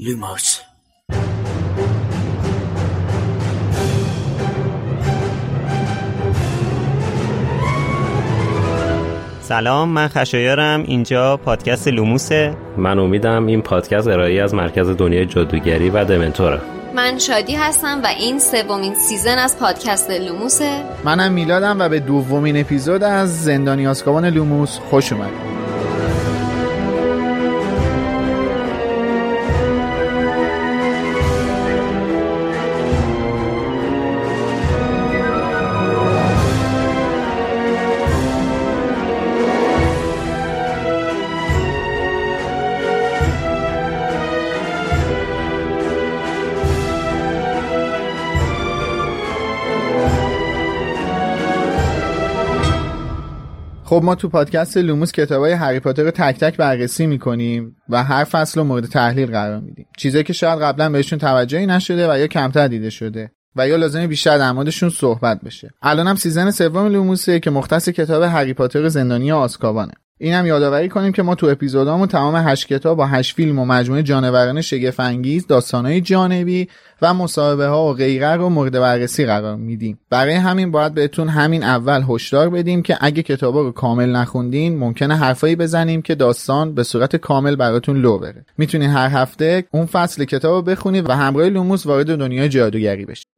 لوموس سلام من خشایارم. اینجا پادکست لوموسه. من امیدم این پادکست ارائه‌ای از مرکز دنیای جادوگری و دمنتوره. من شادی هستم و این سومین season از پادکست لوموسه. منم میلادم و به دومین اپیزود از زندانی آسکابان لوموس خوش اومدید. خب ما تو پادکست لوموس کتابای هری پاتر رو تک تک بررسی می‌کنیم و هر فصل رو مورد تحلیل قرار میدیم. چیزایی که شاید قبلا بهشون توجهی نشده و یا کمتر دیده شده و یا لازمه بیشتر در صحبت بشه. الان هم season سوم لوموسه که مختص کتاب هری پاتر زندانی آسکابانه اینم یادآوری کنیم که ما تو اپیزودامون تمام هشت کتاب با هشت فیلم و مجموعه جانوران شگفت انگیز داستانهای جانبی و مصاحبه ها و غیره رو مورد بررسی قرار میدیم. برای همین باید بهتون همین اول هشدار بدیم که اگه کتابا رو کامل نخوندین ممکنه حرفایی بزنیم که داستان به صورت کامل براتون لو بره. می‌تونین هر هفته اون فصل کتاب رو بخونید و همراه لوموس وارد دنیای جادوگری بشید.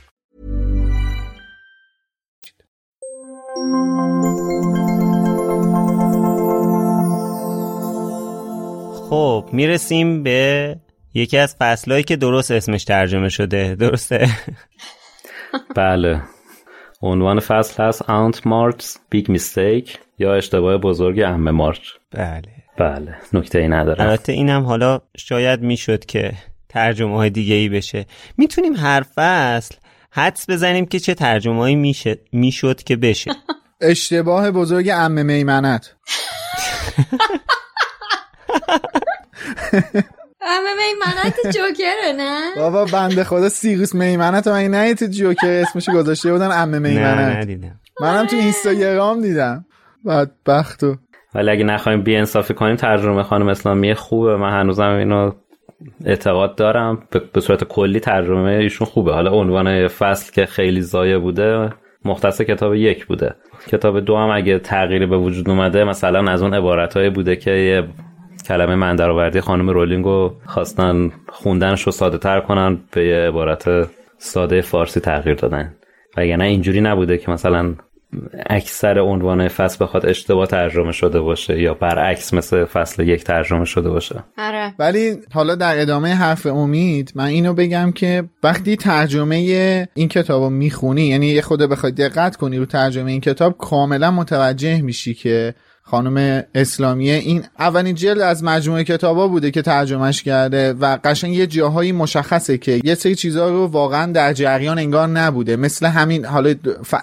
خب می‌رسیم به یکی از فصلهایی که درست اسمش ترجمه شده. درسته؟ بله. عنوان فصل هست Aunt March's Big Mistake یا اشتباه بزرگ امه مارچ بله. بله. نکته ای نداره. البته اینم حالا شاید می‌شد که ترجمه های دیگه ای بشه. می‌تونیم هر فصل حدس بزنیم که چه ترجمه هایی می‌شد که بشه. اشتباه بزرگ امه میمنت. همه میمنت جوکره نه؟ بابا بنده خدا سیروس میمنت و این نه تو جوکر؟ اسمش گذاشته بودن امه نه میمنت. ندیدم. منم تو اینستاگرام دیدم. بدبختو ولی اگه نخوایم بی انصافی کنیم ترجمه خانم اسلامیه خوبه. من هنوزم اینو اعتقاد دارم. به- صورت کلی ترجمه ایشون خوبه. حالا عنوان فصل که خیلی ضایع بوده مختص کتاب یک بوده. کتاب دو هم اگه تغییری به وجود اومده مثلا از اون عبارتهای بوده که کلمه من درآوردی خانم رولینگ رو خواستن خوندنش رو ساده تر کنن به یه عبارت ساده فارسی تغییر دادن. وگرنه اینجوری نبوده که مثلا اکثر عنوان فصل بخواد اشتباه ترجمه شده باشه یا برعکس مثل فصل یک ترجمه شده باشه. آره. ولی حالا در ادامه حرف امید من اینو بگم که وقتی ترجمه این کتاب رو می‌خونی یعنی یه خود بخوای دقت کنی رو ترجمه این کتاب کاملا متوجه میشی که خانم اسلامیه این اولین جلد از مجموعه کتابا بوده که ترجمهش کرده و قشنگ یه جاهایی مشخصه که یه سری چیزها رو واقعا در جریان انگار نبوده. مثل همین حالا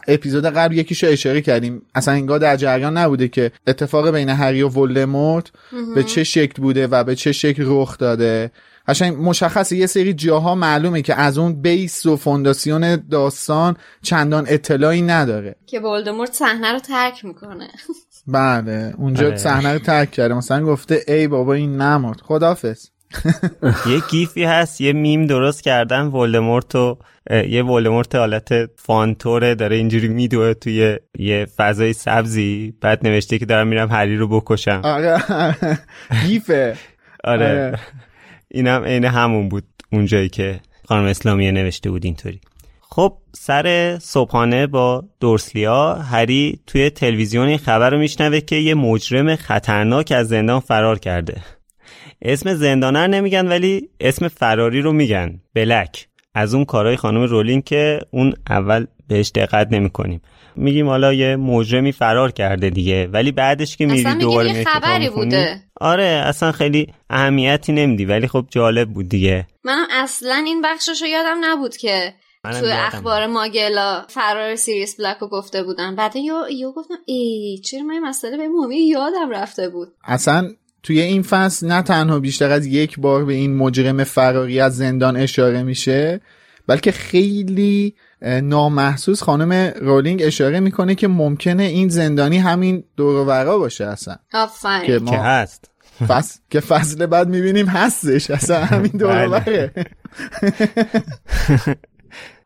اپیزود قبل یکیشو اشاره کردیم. اصلا انگار در جریان نبوده که اتفاق بین هری و ولدمورت به چه شکل بوده و به چه شکل رخ داده. قشنگ مشخصه. یه سری جاها معلومه که از اون بیس و فونداسیون داستان چندان اطلاعی نداره. که ولدمورت صحنه رو ترک می‌کنه. بله اونجا آره. صحنه رو ترک کرده. مثلا گفته ای بابا این نمرد خدافظ. یه GIF ی هست یه میم درست کردن ولدمورت و یه ولدمورت حالت fun طوره داره اینجوری میدوه توی یه فضای سبزی. بعد نوشته که دارم میرم هری رو بکشم. آره. GIF ه. آره. آره. اینم عین همون بود اونجایی که خانم اسلامیه نوشته بود اینطوری. خب سر صبحانه با دورسلیا هری توی تلویزیون این خبر رو میشنوه که یه مجرم خطرناک از زندان فرار کرده. اسم زندانه رو نمیگن ولی اسم فراری رو میگن. بلک. از اون کارهای خانم رولینگ که اون اول بهش دقت نمی‌کنیم. میگیم حالا یه مجرمی فرار کرده دیگه ولی بعدش که میری دوباره کتاب خبری بوده. آره اصلا خیلی اهمیتی نمیدی ولی خب جالب بود دیگه. منم اصلا این بخشش رو یادم نبود که تو اخبار ماگلا فرار سیریس بلک رو گفته بودن. بعد یا یا گفتم ای چرا من این مسئله به مومی یادم رفته بود؟ اصلا توی این فصل نه تنها بیشتر از یک بار به این مجرم فراری از زندان اشاره میشه بلکه خیلی نامحسوس خانم رولینگ اشاره می‌کنه که ممکنه این زندانی همین دور باشه اصلا. که آفرین ما که هست. فصل که فصل بعد می‌بینیم هستش. اصلا همین دور بله.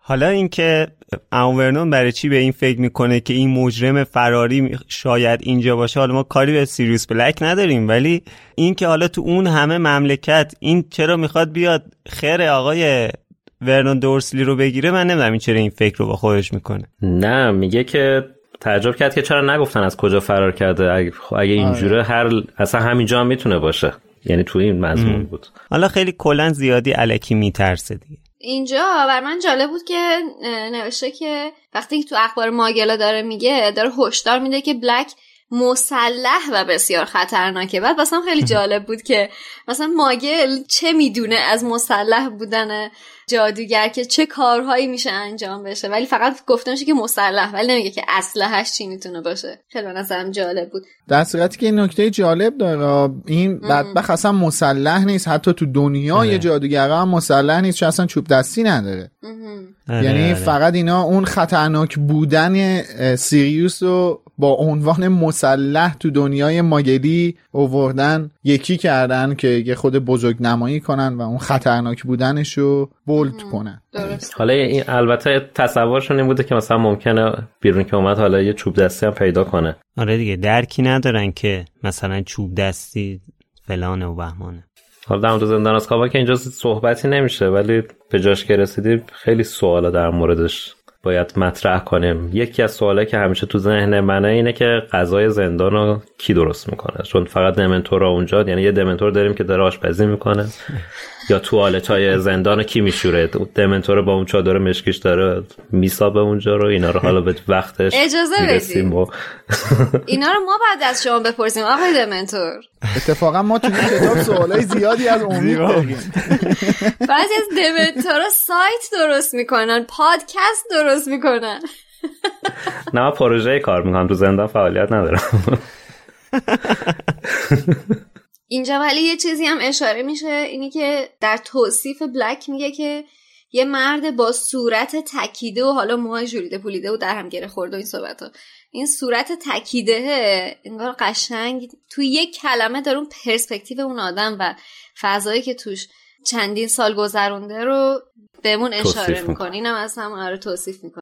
حالا اینکه ورنون برای چی به این فکر می‌کنه که این مجرم فراری شاید اینجا باشه حالا ما کاری به سیریوس بلک نداریم ولی اینکه حالا تو اون همه مملکت این چرا می‌خواد بیاد خیر آقای ورنون دورسلی رو بگیره من نمی‌دونم این چرا این فکر رو با خودش می‌کنه. نه میگه که تعجب کرد که چرا نگفتن از کجا فرار کرده اگه, خب اگه اینجوره هر اصلا همینجا هم می‌تونه باشه. یعنی توی این مضمون بود. حالا خیلی کلا زیادی علکی میترسه دیگه. اینجا بر من جالب بود که نوشته که وقتی تو اخبار ماگلا داره میگه داره هشدار میده که بلک مسلح و بسیار خطرناکه. بعد واسه خیلی جالب بود که مثلا ماگل چه می‌دونه از مسلح بودن جادوگر که چه کارهایی میشه انجام بشه. ولی فقط گفته میشه که مسلح ولی نمیگه که اسلحهش چی می‌تونه باشه. خیلی به نظرم جالب بود. در صورتی که این نکته جالب داره این بدبخت اصلا مسلح نیست. حتی تو دنیای آره. جادوگرا هم مسلح نیست چون اصلا چوب دستی نداره. آره، یعنی آره. فقط اینا اون خطرناک بودن سیریوس رو با عنوان مسلح تو دنیای ماگلی اووردن یکی کردن که یه خود بزرگ نمایی کنن و اون خطرناک بودنش رو بولد کنن. درست. حالا این البته تصورشون این بوده که مثلا ممکنه بیرون که اومد حالا یه چوب دستی هم پیدا کنه. آره دیگه درکی ندارن که مثلا چوب دستی فلانه و بهمانه. حالا در مورد زندان آزکابان که اینجا صحبتی نمیشه ولی به جاش که رسیدیم خیلی سوالا در موردش باید مطرح کنیم. یکی از سوالا که همیشه تو ذهن منه اینه که غذای زندان رو کی درست می‌کنه؟ چون فقط دمنتور اونجا یعنی یه دمنتور داریم که داره آشپزی می‌کنه. یا توالت های زندان رو کی میشوره؟ دمنتور با اون چادر مشکیش داره میسابه اونجا رو اینا رو حالا به وقتش اجازه بدید. و اینا رو ما بعد از شما بپرسیم آقای دمنتور. اتفاقا ما تو کتاب سوالای زیادی از امید داریم. بعضی از دمنتورا سایت درست می‌کنن پادکست درست می‌کنن. نه پروژه کار می‌کنم تو زندان فعالیت ندارم. اینجا ولی یه چیزی هم اشاره میشه اینی که در توصیف بلک میگه که یه مرد با صورت تکیده و حالا موهای ژولیده پولیده و در هم گره خورده و این صحبت ها این صورت تکیده انگار قشنگ توی یک کلمه داره اون پرسپکتیو اون آدم و فضایی که توش چندین سال گذرونده رو بهمون اشاره می‌کنه. اینم از همون آره توصیف می‌کنه.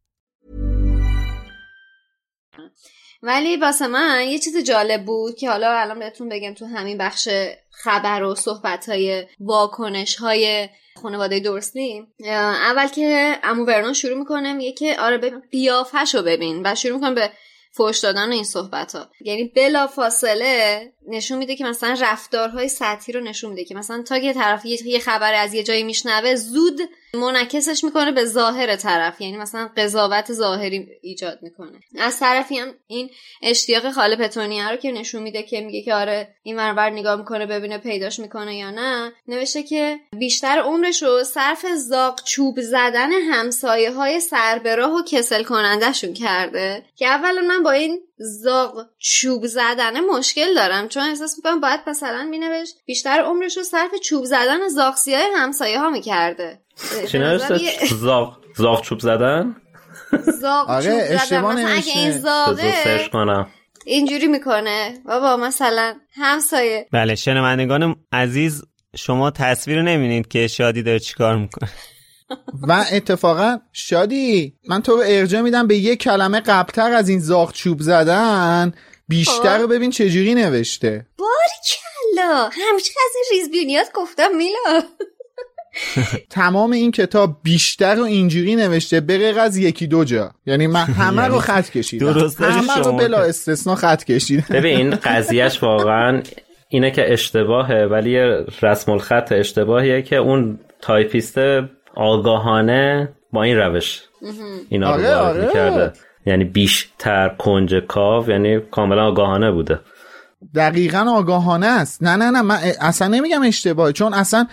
ولی واسه من یه چیز جالب بود که حالا الان بهتون بگم تو همین بخش خبر و صحبت های واکنش های خانواده دورسلی اول که امو ورنون شروع می‌کنه میگه که آره ببین قیافش رو ببین و شروع می‌کنه به فوش دادن این صحبت ها یعنی بلا فاصله نشون میده که مثلا رفتارهای سطحی رو نشون میده که مثلا تا یه طرف یه خبر از یه جایی میشنوه زود منعکسش می‌کنه به ظاهر طرف یعنی مثلا قضاوت ظاهری ایجاد می‌کنه. از طرفی هم این اشتیاق خاله پتونیه رو که نشون میده که میگه که آره این ورور نگاه می‌کنه ببینه پیداش می‌کنه یا نه نوشته که بیشتر عمرش رو صرف زاق چوب زدن همسایه های سربراه و کسل کنندهشون کرده که اولا من با این زاغ چوب زدن مشکل دارم چون احساس می‌کنم باید مثلا مینوشت بیشتر عمرش رو صرف چوب زدن زاغسی های همسایه ها می‌کرده. چی زاغ زاغ چوب زدن؟ زاغ آره چوب زدن. مثلا اگه این زاغه کنم. اینجوری می‌کنه. بابا مثلا همسایه. بله شنوندگان عزیز شما تصویر نمینید که شادی داره چیکار می‌کنه. و اتفاقا شادی من تو رو ارجا میدم به یه کلمه قبلتر از این زاغ چوب زدن. بیشتر رو ببین چجوری نوشته. باری کلا همیشه از این ریزبینیات گفتم میلا. تمام این کتاب بیشتر رو اینجوری نوشته به از یکی دو جا. یعنی من همه رو خط کشیدم. همه رو بلا استثنا خط کشیدم. ببین قضیهش واقعا اینه که اشتباهه ولی رسم الخط اشتباهیه که اون تایپیست آگاهانه با این روش اینا رو آره آره. یعنی بیشتر کنجکاو یعنی کاملا آگاهانه بوده. دقیقا آگاهانه است. نه نه نه من اصلا نمیگم اشتباه چون اصلا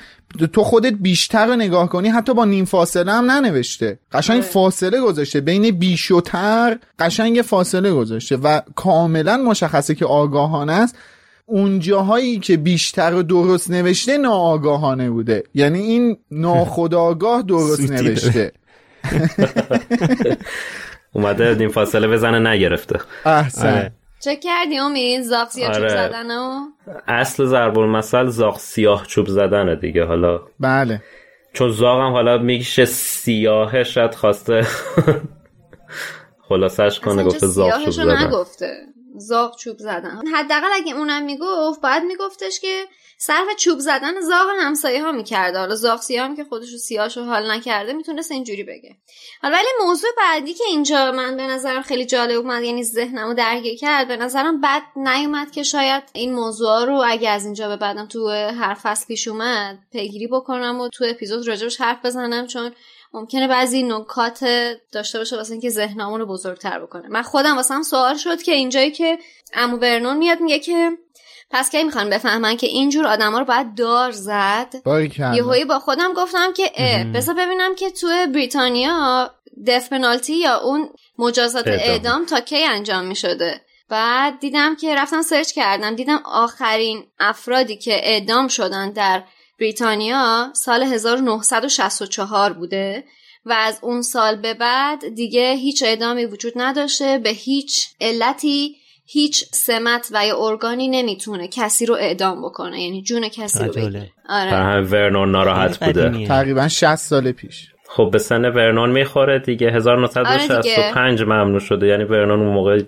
تو خودت بیشتر رو نگاه کنی حتی با نیم فاصله هم ننوشته. قشنگ فاصله گذاشته. بین بیش و تر قشنگ فاصله گذاشته و کاملا مشخصه که آگاهانه است. اون جاهایی که بیشتر و درست نوشته ناآگاهانه بوده. یعنی این ناخداگاه درست نوشته. اومده نیم فاصله بزنه نگرفته. احسن. آره. چه کردی امید زاغ سیاه آره. چوب زدن اصل ضرب المثل زاغ سیاه چوب زدنه دیگه حالا. بله. چون زاغ هم حالا میشه سیاهه شاید خواسته خلاصش کنه گفته زاغ چوب زدن. نگفته. زاغ چوب زدن. حداقل اگه اونم می‌گفت باید میگفتش که صرف چوب زدن زاغ همسایه ها می‌کرده حالا زاغ سیاه هم که خودش رو سیاهشو حال نکرده می‌تونست اینجوری بگه. حالا ولی موضوع بعدی که اینجا من به نظرم خیلی جالب اومد یعنی ذهنمو درگیر کرد به نظرم بد نیومد که شاید این موضوع رو اگه از اینجا به بعدم تو هر فصل پیش اومد پیگیری بکنم و تو اپیزود راجبش حرف بزنم چون ممکنه بعضی نکات داشته باشه واسه اینکه ذهنمون رو بزرگتر بکنه. من خودم واسم سوال شد که اینجایی که امو برنون میاد میگه که پس کی می‌خوان بفهمن که اینجور آدما رو باید دار زد؟ یهویی با خودم گفتم که بذار ببینم که تو بریتانیا دف پنالتی یا اون مجازات اعدام. تا کی انجام می‌شده. بعد دیدم که رفتم سرچ کردم دیدم آخرین افرادی که اعدام شدن در بریتانیا سال 1964 بوده و از اون سال به بعد دیگه هیچ اعدامی وجود نداشته به هیچ علتی هیچ سمت و یا ارگانی نمی‌تونه کسی رو اعدام بکنه. یعنی جون کسی رو بگیره. آره. ورنون ناراحت بوده. تقریبا 60 سال پیش. خب به سن ورنون می‌خوره دیگه. 1965 آره ممنوع شده. یعنی ورنون اون موقع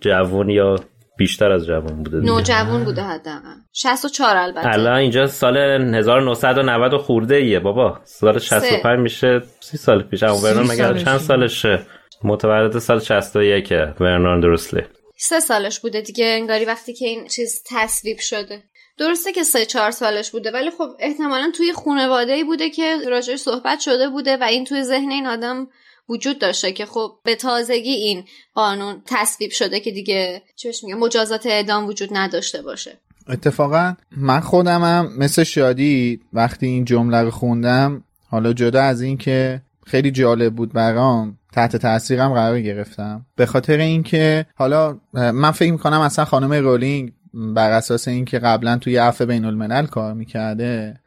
جوون یا بیشتر از جوان بوده نو جوان بوده حداقل. 64 البته. الان اینجا سال 1990 خورده ایه بابا. سال 65 میشه 30 سال پیش. اما ورنون مگه چند سالشه؟ متولد سال 61 ورنون دروسلی سه سالش بوده دیگه انگاری وقتی که این چیز تصویب شده. درسته که سه چهار سالش بوده ولی خب احتمالا توی خانواده ای بوده که راجعش صحبت شده بوده و این توی ذهن این آدم وجود داشته که خب به تازگی این قانون تصویب شده که دیگه چش میگه مجازات اعدام وجود نداشته باشه. اتفاقا من خودمم مثل شادی وقتی این جمله رو خوندم حالا جدا از این که خیلی جالب بود برام تحت تاثیرم قرار گرفتم. به خاطر اینکه حالا من فکر می‌کنم اصلا خانم رولینگ بر اساس اینکه قبلا توی عفو بین الملل کار می‌کرده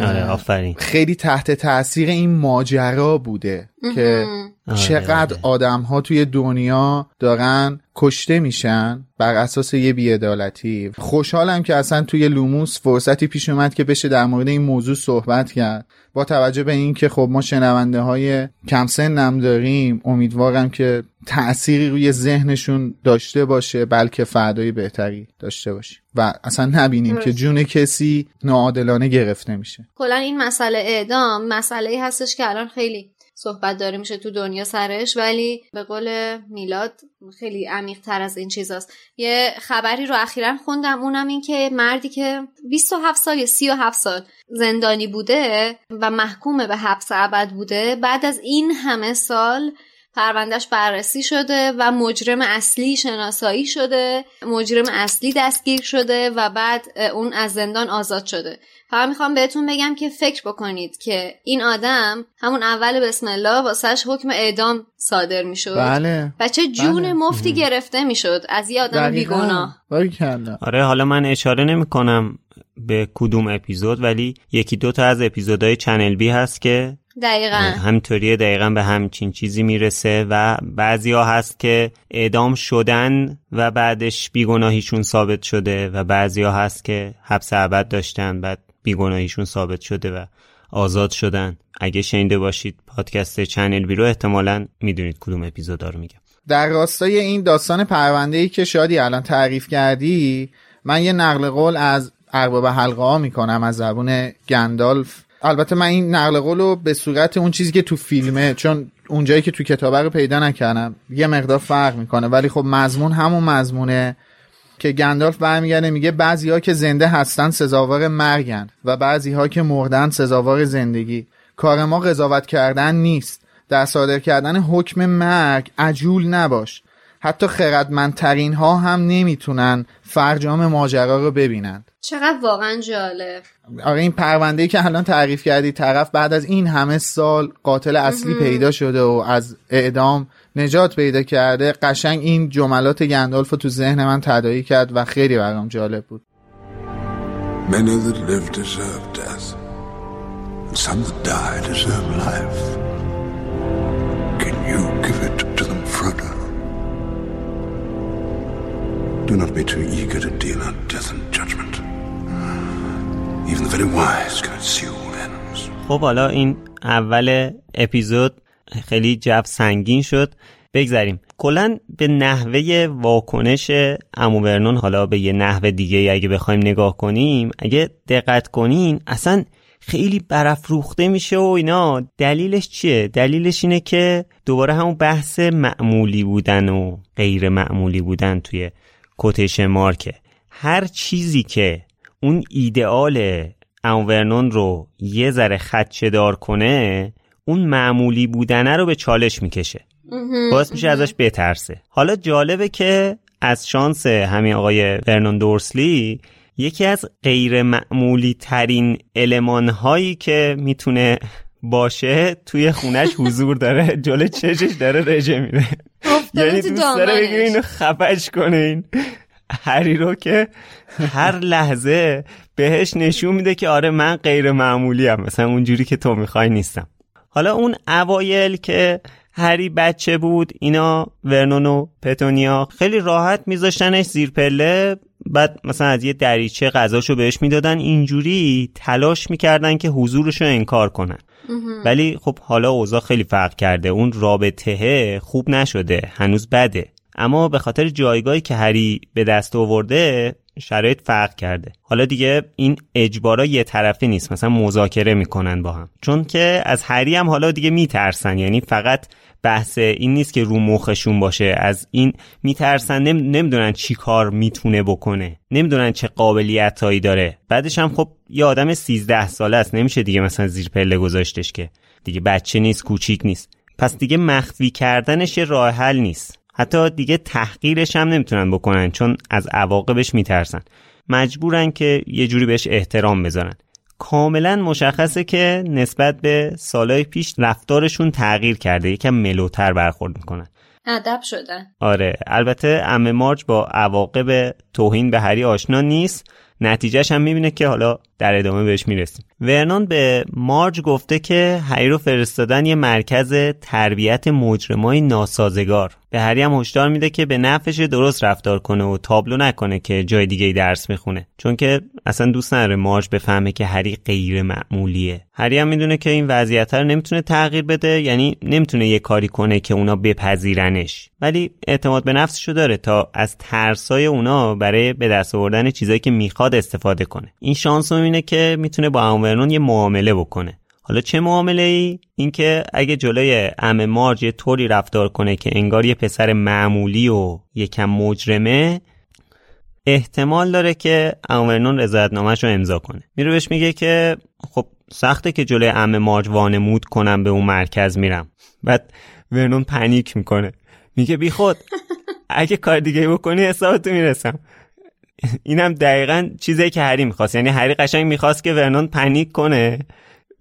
آره آفرین. خیلی تحت تاثیر این ماجرا بوده که چقدر آدم ها توی دنیا دارن کشته میشن بر اساس یه بیعدالتی. خوشحالم که اصلا توی لوموس فرصتی پیش اومد که بشه در مورد این موضوع صحبت کرد. با توجه به اینکه خب ما شنونده های کم سنم داریم امیدوارم که تأثیری روی ذهنشون داشته باشه بلکه فردای بهتری داشته باشه و اصلا نبینیم که جون کسی ناعادلانه گرفته میشه. کلا این مسئله اعدام مسئله هستش که الان خیلی صحبت داره میشه تو دنیا سرش ولی به قول میلاد خیلی عمیق تر از این چیزاست. یه خبری رو اخیرا خوندم اونم این که مردی که 27 سال یا 37 سال زندانی بوده و محکوم به حبس ابد بوده. بعد از این همه سال پروندهش بررسی شده و مجرم اصلی شناسایی شده. مجرم اصلی دستگیر شده و بعد اون از زندان آزاد شده. فقط می‌خوام بهتون بگم که فکر بکنید که این آدم همون اول بسم الله واسهش حکم اعدام صادر می‌شد. بله. و چه جون بله. مفتی گرفته می‌شد از یه آدم بیگناه. آره حالا من اشاره نمی کنم به کدوم اپیزود ولی یکی دو تا از اپیزودهای چنل بی هست که دقیقا. همینطوری دقیقا به همچین چیزی می‌رسه و بعضی ها هست که اعدام شدن و بعدش بیگناهیشون ثابت شده و بعضی ها هست که حبس ابد داشتن بعد بیگناهیشون ثابت شده و آزاد شدن. اگه شنیده باشید پادکست چنل بی رو احتمالا می‌دونید کدوم اپیزودا رو میگم. در راستای این داستان پرونده ای که شادی الان تعریف کردی من یه نقل قول از ارباب حلقه ها می‌کنم از زبون گندالف. البته من این نقل قول رو به صورت اون چیزی که تو فیلمه چون اونجایی که تو کتابه رو پیدا نکردم یه مقدار فرق می‌کنه. ولی خب مضمون همون مضمونه که گندالف برمیگرده میگه بعضی ها که زنده هستن سزاوار مرگن و بعضی ها که مردن سزاوار زندگی. کار ما قضاوت کردن نیست. در صادر کردن حکم مرگ عجول نباش. حتی خردمندترین ها هم نمی‌تونن فرجام ماجرا رو ببینند چقدر واقعا جالب آره این پرونده که الان تعریف کردی طرف بعد از این همه سال قاتل اصلی پیدا شده و از اعدام نجات پیدا کرده قشنگ این جملات گندالف رو تو ذهن من تدایی کرد و خیلی برام جالب بود Many that live deserve death, and some that die deserve life. Can you give it to them, Frodo? Do not be too eager to deal out death and judgment. خب حالا این اول اپیزود خیلی جو سنگین شد. بگذریم. کلا به نحوه واکنش امو ورنون حالا به یه نحوه دیگه اگه بخوایم نگاه کنیم اگه دقت کنین اصلا خیلی برافروخته میشه و اینا. دلیلش چیه؟ دلیلش اینه که دوباره همون بحث معمولی بودن و غیر معمولی بودن توی کوتیشن مارکه. هر چیزی که اون ایدئال امورنون رو یه ذره خدشه دار کنه اون معمولی بودنه رو به چالش می‌کشه. باعث میشه ازش بترسه. حالا جالبه که از شانس همین آقای ورنون دورسلی یکی از غیر معمولی ترین علمان هایی که می‌تونه باشه توی خونش حضور داره. جلو چشش داره رژه میره یعنی دوست داره بگیره اینو خفش کنه این. هری رو که هر لحظه بهش نشون میده که آره من غیر معمولی هم مثلا اونجوری که تو می‌خوای نیستم. حالا اون اوایل که هری بچه بود اینا ورنون و پتونیا خیلی راحت میذاشتنش زیر پله. بعد مثلا از یه دریچه غذاشو بهش می‌دادن. اینجوری تلاش می‌کردن که حضورشو انکار کنن. ولی خب حالا اوضاع خیلی فرق کرده. اون رابطه خوب نشده. هنوز بده. اما به خاطر جایگاهی که هری به دست آورده شرایط فرق کرده. حالا دیگه این اجبارا یه طرفه نیست. مثلا مذاکره می‌کنن با هم. چون که از هری هم حالا دیگه میترسن. یعنی فقط بحث این نیست که رو مخشون باشه. از این میترسن. نم... نمی‌دونن چی کار می‌تونه بکنه. نمی‌دونن چه قابلیتایی داره. بعدش هم خب یه آدم 13 ساله است. نمیشه دیگه مثلا زیر پله گذاشتش که. دیگه بچه نیست کوچیک نیست. پس دیگه مخفی کردنش یه راه حل نیست. حتی دیگه تحقیرش هم نمی‌تونن بکنن چون از عواقبش میترسن. مجبورن که یه جوری بهش احترام بذارن. کاملا مشخصه که نسبت به سالهای پیش رفتارشون تغییر کرده یکم ملوتر برخورد می‌کنن. ادب شدن آره البته ام مارج با عواقب توهین به هری آشنا نیست. نتیجهش هم می‌بینه که حالا در ادامه بهش می‌رسیم. ورنون به مارج گفته که هری رو فرستادن یه مرکز تربیت مجرمای ناسازگار. به هری هم هشدار میده که به نفعش درست رفتار کنه و تابلو نکنه که جای دیگه درس می‌خونه. چون که اصلا دوست نداره مارج بفهمه که هری غیر معمولیه. هری هم می‌دونه که این وضعیت رو نمی‌تونه تغییر بده یعنی نمی‌تونه یه کاری کنه که اونا بپذیرنش. ولی اعتماد به نفسشو داره تا از ترسای اونا برای به دست آوردن چیزایی که می‌خواد استفاده کنه. این شانس رو می‌بینه که می‌تونه با ورنون یه معامله بکنه. حالا چه معامله ای؟ اینکه اگه جلوی ام مارج یه طوری رفتار کنه که انگار یه پسر معمولی و یکم مجرمه احتمال داره که امورنون رضایتنامهش رو امضا کنه. میره بهش میگه که خب سخته که جلوی ام مارج وانمود کنم به اون مرکز میرم. بعد ورنون پنیک می‌کنه. میگه بی خود اگه کار دیگه بکنی حسابتو می‌رسم. اینم دقیقا چیزی که هری می‌خواست. یعنی هری قشنگ می‌خواست که ورنون پنیک کنه.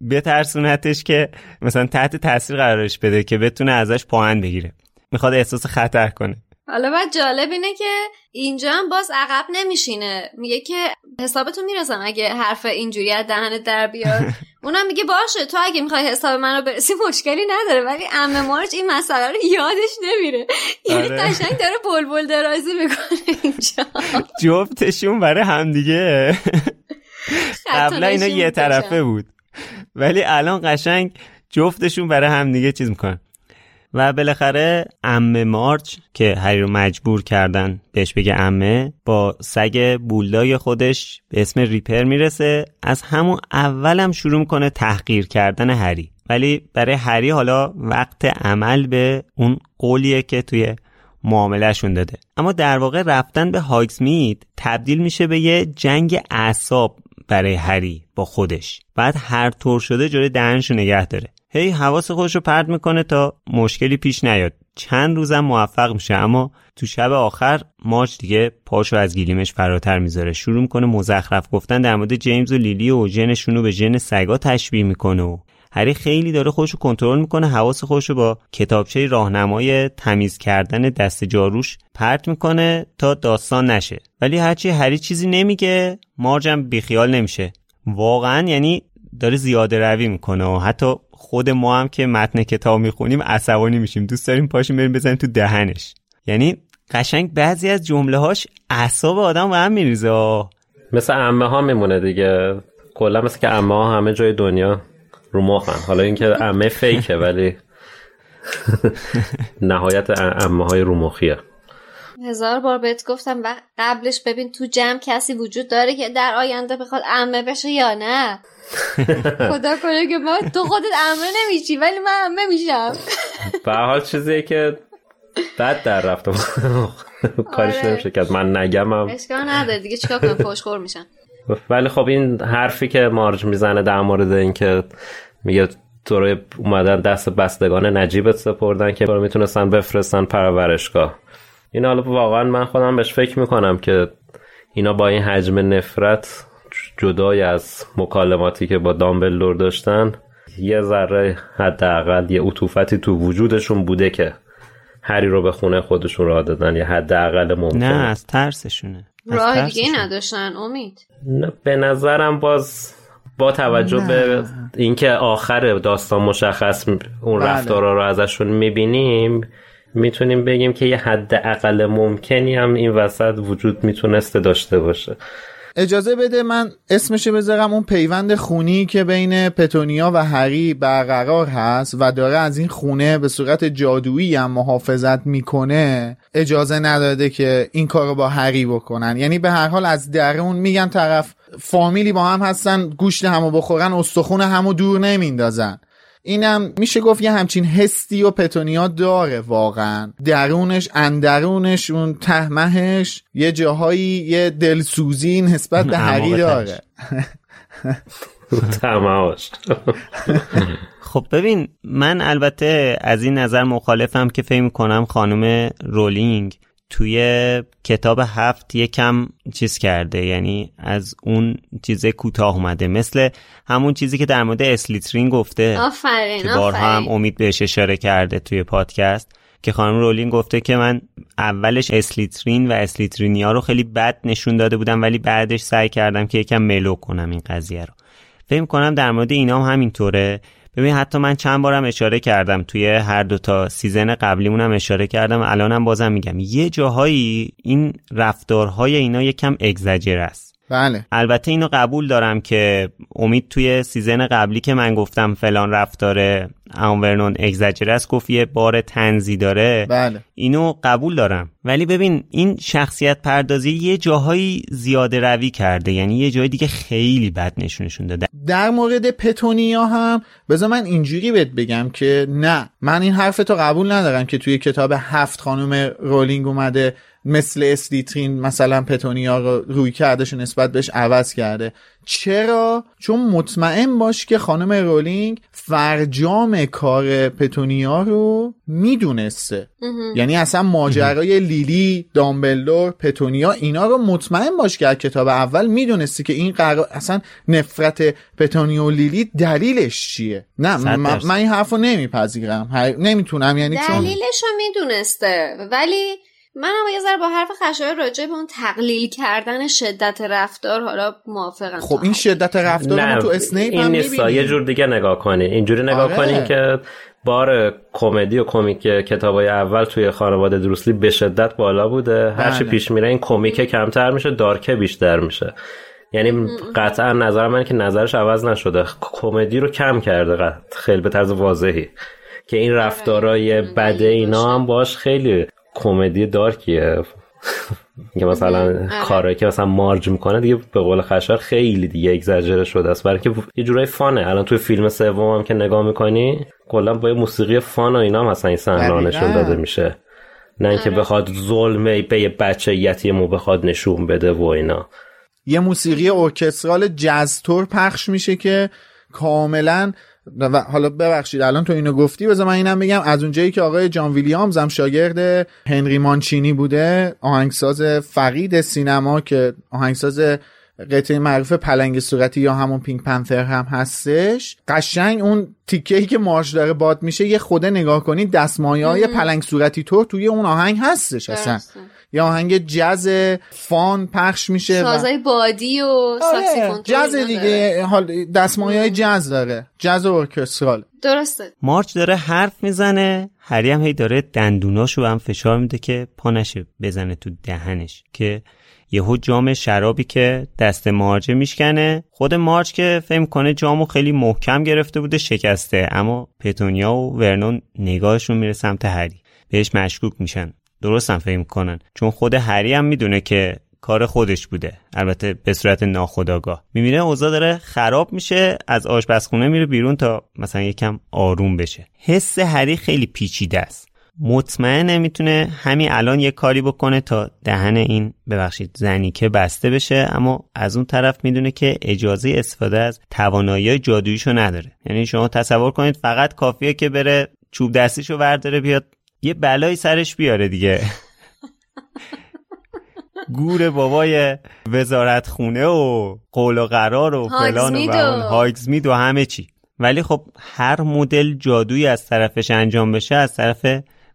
بترسونتش که مثلا تحت تاثیر قرارش بده که بتونه ازش پاهن بگیره. می‌خواد احساس خطر کنه. حالا بعد جالب اینه که اینجا هم باز عقب نمیشینه. میگه که حسابتون می‌رسم اگه حرف اینجوری از دهنت در بیاد؟ اونم میگه باشه تو اگه می‌خوای حساب منو برسی مشکلی نداره ولی ام مارچ این مسئله رو یادش نمیره. یعنی آره. قشنگ داره بلبل درازی می‌کنه اینجا. جفتشون برای همدیگه. قبلا اینا یه طرفه بود. ولی الان قشنگ جفتشون برای همدیگه چیز می‌کنن. و بالاخره امه مارچ که هری رو مجبور کردن بهش بگه امه با سگ بولدای خودش به اسم ریپر می‌رسه. از همون اولم شروع می‌کنه تحقیر کردن هری. ولی برای هری حالا وقت عمل به اون قولیه که توی معاملهشون داده. اما در واقع رفتن به هاگزمید تبدیل میشه به یه جنگ اعصاب برای هری با خودش. بعد هر طور شده جلوی دهنشو نگه داره. هی حواس خودش رو پرت می‌کنه تا مشکلی پیش نیاد. چند روزم موفق میشه اما تو شب آخر مارچ دیگه پاشو از گیلیمش فراتر می‌ذاره. شروع می‌کنه مزخرف گفتن در مورد جیمز و لیلی و ژنشون رو به ژن سگا تشبیه می‌کنه و هری خیلی داره خودشو کنترل می‌کنه حواس خودشو با کتابچه راهنمای تمیز کردن دست جاروش پرت می‌کنه تا داستان نشه. ولی هرچی هری چیزی نمیگه مارجم بیخیال نمیشه. واقعا یعنی داره زیاده روی می‌کنه و حتی خود ما هم که متن کتاب می‌خونیم عصبانی میشیم. دوست داریم پاشیم بریم بزنیم تو دهنش. یعنی قشنگ بعضی از جمله هاش اعصاب آدم به هم میریزه. مثل امه ها میمونه دیگه. کلا مثل که امه ها همه جای دنیا رو مخن. حالا اینکه امه فیکه ولی نهایت امه های رو مخیه. هزار بار بهت گفتم و قبلش ببین تو جمع کسی وجود داره که در آینده بخواد امه بشه یا نه. خدا کنه که ما تو خودت امه نمیشی ولی من امه میشم. به حال چیزیه که بد در رفته کارش آره. نمیشه کرد. من نگمم اشکال نداره دیگه چیکار کنم؟ فوشخور میشن ولی خب این حرفی که مارج می‌زنه در مورد اینکه میگه تو رو اومدن دست بستگان نجیبت سپردن که رو می‌تونستن بفرستن پرورشگاه. این حالا واقعا من خودم بهش فکر می‌کنم که اینا با این حجم نفرت جدای از مکالماتی که با دامبلدور داشتن یه ذره حداقل یه عطوفتی تو وجودشون بوده که هری رو به خونه خودشون راه دادن یه حداقل ممکنه نه از ترسشونه. راه. دیگه نداشتن امید. نه به نظرم باز با توجه به اینکه آخر داستان مشخص اون بله. رفتارا رو ازشون می‌بینیم می‌تونیم بگیم که یه حد اقل ممکنی هم این وسط وجود می‌تونسته داشته باشه. اجازه بده من اسمشو بذارم اون پیوند خونی که بین پتونیا و هری برقرار هست و داره از این خونه به صورت جادویی هم محافظت می‌کنه اجازه نداده که این کارو با هری بکنن. یعنی به هر حال از درون میگن طرف فامیلی با هم هستن گوشت همو بخورن استخون همو دور نمیندازن. اینم میشه گفت یه همچین حسی و پتونیا داره واقعا. درونش اندرونش اون تهمهش یه جاهایی یه دلسوزی نسبت به هری داره. تماش. خب ببین من البته از این نظر مخالفم که فکر کنم خانم رولینگ توی کتاب هفت یکم چیز کرده یعنی از اون چیز کوتاه اومده. مثل همون چیزی که در مورد اسلیترین گفته آفرین که بارها هم امید بهش اشاره کرده توی پادکست که خانم رولینگ گفته که من اولش اسلیترین و اسلیترینیا رو خیلی بد نشون داده بودم ولی بعدش سعی کردم که یکم mellow کنم این قضیه رو. فکر کنم در مورد اینا هم همینطوره. ببین حتی من چند بارم اشاره کردم توی هر دو تا season قبلیمونم اشاره کردم الانم بازم میگم. یه جاهایی این رفتارهای اینا یکم اگزجر است بله. البته اینو قبول دارم که امید توی season قبلی که من گفتم فلان رفتار اوناست گفت یه بار طنزی داره. بله. اینو قبول دارم. ولی ببین این شخصیت پردازی یه جاهایی زیاده روی کرده. یعنی یه جای دیگه خیلی بد نشونشون داده. در مورد پتونیا هم بذار من اینجوری بهت بگم که نه من این حرفتو قبول ندارم که توی کتاب هفت خانم رولینگ اومده مثل اسلیترین مثلا پتونیا رو رویکردش نسبت بهش عوض کرده. چرا؟ چون مطمئن باش که خانم رولینگ فرجام کار پتونیا رو می‌دونسته. یعنی اصلا ماجرای لیلی دامبلدور پتونیا اینا رو مطمئن باش که کتاب اول می‌دونستی که این قرار اصلا نفرت پتونیا و لیلی دلیلش چیه؟ نه من. من این حرف رو نمیپذیرم. هر- نمی‌تونم یعنی چون دلیلش رو می‌دونسته. ولی منم یه ذره با حرف خشایار راجع به اون تقلیل کردن شدت رفتار حالا موافقم خب این شدت رفتار رو تو اسنیپ این هم نیستا. یه جور دیگه نگاه کنی. اینجوری نگاه آره. کنی که بار کمدی و کمیک کتابای اول توی خانواده دروسلی به شدت بالا بوده. هرچی بله. پیش میره این کمیک کمتر میشه دارکه بیشتر میشه. یعنی قطعا نظر من که نظرش عوض نشده. کمدی رو کم کرده قط- خیلی به طرز واضحی. که این رفتارای بده اینا هم باش خیلی کمدی دارکیه. که مثلا کارایی که مثلا مارج می‌کنه دیگه به قول خشار خیلی دیگه اگزاجره شده است. برای که یه جورای فانه. الان توی فیلم سوم هم که نگاه می‌کنی کلا با یه موسیقی فان و اینا هم مثلا این صحنه نشون. داده میشه. نه اینکه بخواد ظلم به یه بچه یتیمو بخواد نشون بده و اینا. یه موسیقی ارکسترال جاز تور پخش میشه که کاملا و حالا ببخشید الان تو اینو گفتی بذار من اینم بگم از اونجایی که آقای جان ویلیامز هم شاگرد هنری مانچینی بوده آهنگساز فقید سینما که آهنگساز قطعه معروف پلنگ صورتی یا همون Pink Panther هم هستش. قشنگ اون تیکه ای که مارج داره باد میشه یه خورده نگاه کنید دستمایه های پلنگ صورتی طور توی اون آهنگ هستش اصلا. درسته. یه آهنگ jazz fun پخش میشه و- سازای بادی و آره ساکسیفون تو jazz دیگه داره. حال دستمایه های jazz داره. jazz و orchestral. درسته. مارج داره حرف می‌زنه هری هم هی داره دندوناشو هم فشار میده که پا نشه بزنه تو دهنش که یهو جام شرابی که دست مارچ میشکنه. خود مارچ که فهم کنه جامو خیلی محکم گرفته بوده شکسته اما پتونیا و ورنون نگاهشون میره سمت هری. بهش مشکوک میشن. درست هم فهم کنن. چون خود هری هم می‌دونه که کار خودش بوده. البته به صورت ناخودآگاه. می‌بینه اوضاع داره خراب میشه از آشپزخونه میره بیرون تا مثلا یکم آروم بشه. حس هری خیلی پیچیده است. مطمئنه می‌تونه همین الان یه کاری بکنه تا دهن این ببخشید زنی که بسته بشه اما از اون طرف می‌دونه که اجازه استفاده از توانایی جادوییشو نداره. یعنی شما تصور کنید فقط کافیه که بره چوب دستیشو ورداره بیاد یه بلایی سرش بیاره دیگه. گور بابای وزارت خونه و قول و قرار و فلان و بهمان هاگزمید و همه چی. ولی خب هر مدل جادویی از طرفش انجام بشه از طرف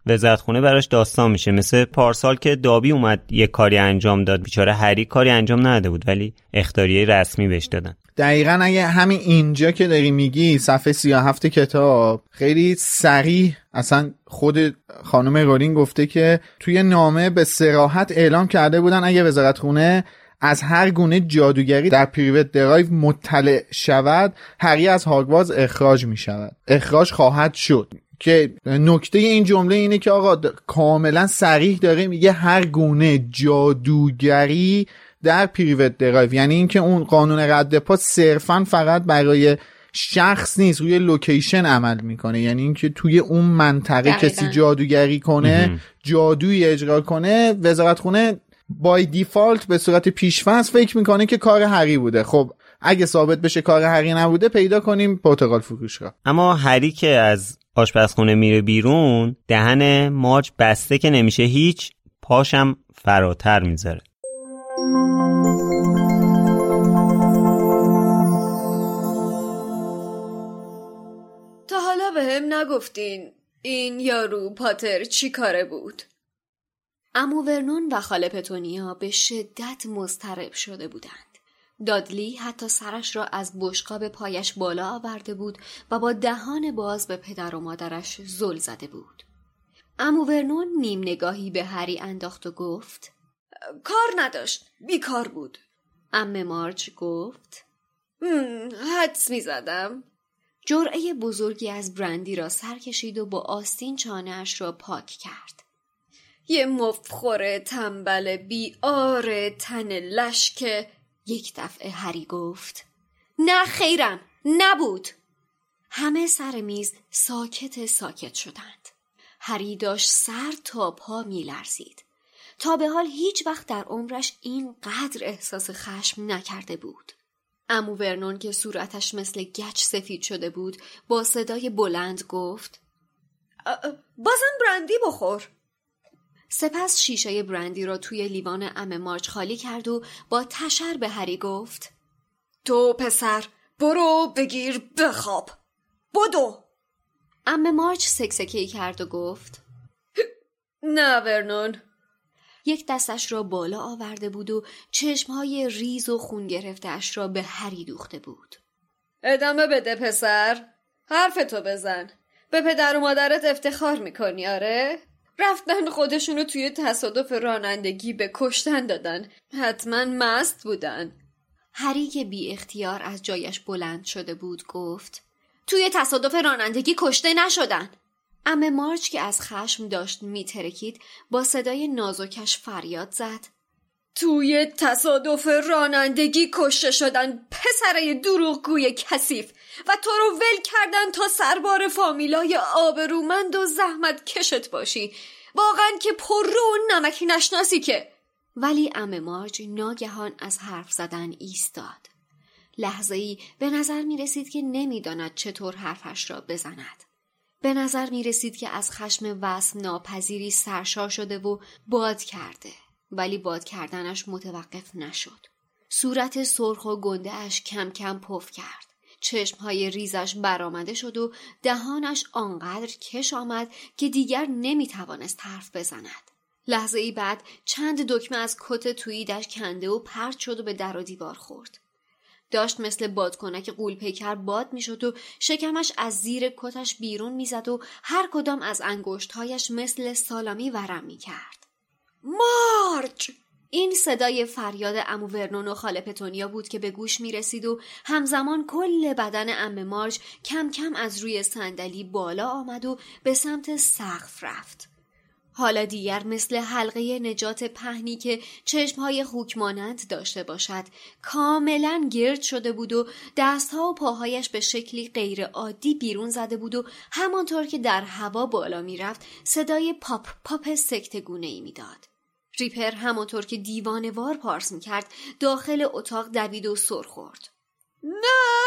وزارت خونه براش داستان میشه. مثل پارسال که دابی اومد یه کاری انجام داد. بیچاره هری کاری انجام نداده بود ولی اخطاریه رسمی بهش دادن. دقیقا اگه همین اینجا که داری میگی صفحه 37 کتاب خیلی صریح اصلا خود خانم رولینگ گفته که توی نامه به صراحت اعلام کرده بودن اگه وزارت خونه از هر گونه جادوگری در پریوت درایو مطلع شود هری از هاگوارتز اخراج می شود اخراج خواهد شد. که نکته این جمله اینه که آقا کاملا صریح داره میگه هر گونه جادوگری در پریوت درایو یعنی اینکه اون قانون رد پا صرفا فقط برای شخص نیست روی location عمل می‌کنه. یعنی اینکه توی اون منطقه دقیقاً. کسی جادوگری کنه جادویی اجرا کنه وزارت خونه by default به صورت پیشفرض فکر می‌کنه که کار هری بوده. خب اگه ثابت بشه کار هری نبوده پیدا کنیم پرتغال فروش را اما هری که از آشپزخونه میره بیرون دهن مارچ بسته که نمیشه هیچ پاشم فراتر می‌ذاره تا حالا به هم نگفتین این یارو پاتر چی کاره بود؟ امو ورنون و خاله پتونیا به شدت مضطرب شده بودند. دادلی حتی سرش را از بشقاب پایش بالا آورده بود و با دهان باز به پدر و مادرش زل زده بود. امو ورنون نیم نگاهی به هری انداخت و گفت کار نداشت بیکار بود. ام مارچ گفت حدس می زدم. جرعه بزرگی از برندی را سر کشید و با آستین چانهاش را پاک کرد. یه مفخور تنبل بیار تن لشک یک دفعه هری گفت نه خیرم نبود همه سر میز ساکت ساکت شدند هری داشت سر تا پا می لرزید. تا به حال هیچ وقت در عمرش اینقدر احساس خشم نکرده بود. امو ورنون که صورتش مثل گچ سفید شده بود با صدای بلند گفت بازم برندی بخور. سپس شیشه برندی را توی لیوان ام مارچ خالی کرد و با تشر به هری گفت تو پسر برو بگیر بخواب. بدو. ام مارچ سکسکی کرد و گفت نه ورنون. یک دستش را بالا آورده بود و چشمهای ریز و خون گرفتهاش را به هری دوخته بود. ادامه بده پسر حرف تو بزن. به پدر و مادرت افتخار می‌کنی آره؟ رفتن خودشونو توی تصادف رانندگی به کشتن دادن. حتما مست بودن. هری که بی اختیار از جایش بلند شده بود گفت توی تصادف رانندگی کشته نشدن. ام مارچ که از خشم داشت میترکید با صدای نازکش فریاد زد. توی تصادف رانندگی کشته شدن پسره دروغگوی کثیف و تو رو ول کردن تا سربار فامیلای آبرومند و زحمت کشت باشی. واقعا که پر رو نمکی نشناسی که. ولی ام مارچ ناگهان از حرف زدن ایستاد. لحظه ای به نظر می رسید که نمی‌داند چطور حرفش را بزند. به نظر می رسید که از خشم وصم ناپذیری سرشار شده و باد کرده. ولی باد کردنش متوقف نشد. صورت سرخ و گنده اش کم کم پف کرد. چشمهای ریزش برآمده شد و دهانش آنقدر کش آمد که دیگر نمی توانست حرف بزند. لحظه ای بعد چند دکمه از کت توییدش کنده و پرت شد و به در و دیوار خورد. داشت مثل بادکنک قول پیکر باد می‌شد و شکمش از زیر کتش بیرون می‌زد و هر کدام از انگشتهایش مثل سالامی ورم می‌کرد. مارچ! این صدای فریاد امو ورنون و خاله پتونیا بود که به گوش می رسید و همزمان کل بدن ام مارچ کم کم از روی صندلی بالا آمد و به سمت سقف رفت. حالا دیگر مثل حلقه نجات پهنی که چشمهای خوک مانند داشته باشد کاملا گرد شده بود و دستها و پاهایش به شکلی غیر عادی بیرون زده بود و همانطور که در هوا بالا می‌رفت صدای پاپ پاپ سکتگونه ای می‌داد. ریپر همانطور که دیوانوار پارس کرد داخل اتاق دوید و سر خورد. نه!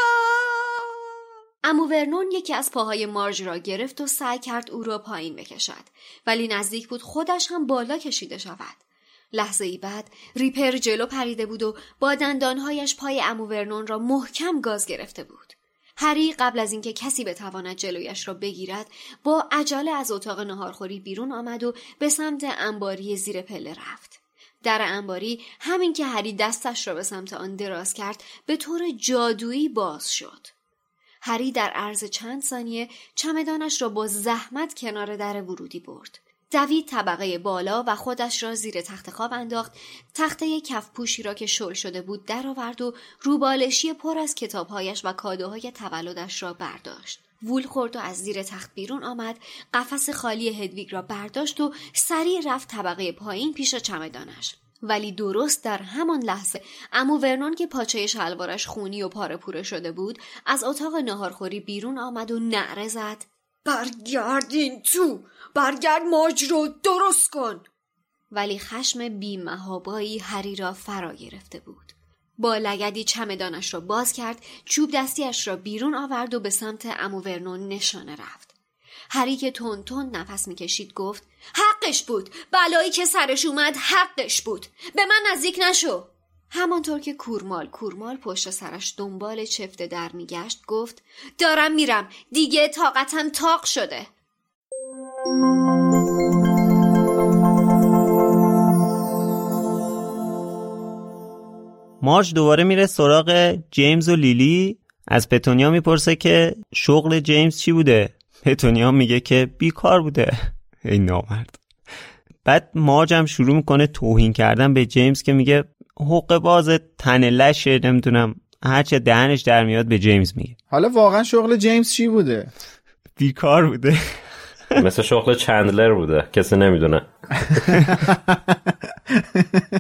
امو ورنون یکی از پاهای مارج را گرفت و سعی کرد او را پایین بکشد ولی نزدیک بود خودش هم بالا کشیده شود لحظه ای بعد ریپر جلو پریده بود و با دندانهایش پای امو ورنون را محکم گاز گرفته بود هری قبل از اینکه کسی بتواند جلویش را بگیرد با عجله از اتاق نهارخوری بیرون آمد و به سمت انباری زیر پله رفت در انباری همین که هری دستش را به سمت آن دراز کرد به طور جادویی باز شد هری در عرض چند ثانیه چمدانش را با زحمت کنار در ورودی برد. دوید طبقه بالا و خودش را زیر تخت خواب انداخت. تخته کف پوشی را که شل شده بود درآورد و روبالشی پر از کتابهایش و کادوهای تولدش را برداشت. وول خورد و از زیر تخت بیرون آمد. قفس خالی هدویگ را برداشت و سریع رفت طبقه پایین پیش چمدانش. ولی درست در همان لحظه امو ورنون که پاچه شلوارش خونی و پاره پوره شده بود از اتاق ناهارخوری بیرون آمد و نعره زد. برگردین تو. برگرد ماج رو درست کن. ولی خشم بیمهابایی هری را فرا گرفته بود. با لگدی چمدانش را باز کرد چوب دستیش را بیرون آورد و به سمت امو ورنون نشانه رفت. هری که تون تون نفس می‌کشید گفت حقش بود. بلایی که سرش اومد حقش بود. به من نزدیک نشو. همانطور که کورمال کورمال پشت سرش دنبال چفته در میگشت گفت دارم میرم. دیگه طاقتم تاق شده. مارج دوباره میره سراغ جیمز و لیلی. از پتونیا می‌پرسه که شغل جیمز چی بوده؟ پتونیا میگه که بیکار بوده. ای نامرد. بعد مارج هم شروع می‌کنه توهین کردن به جیمز که میگه حق باز تن لشه نمی‌دونم هرچه دهنش در میاد به جیمز میگه. حالا واقعا شغل جیمز چی بوده؟ بیکار بوده. مثل شغل چندلر بوده کسی نمی‌دونه.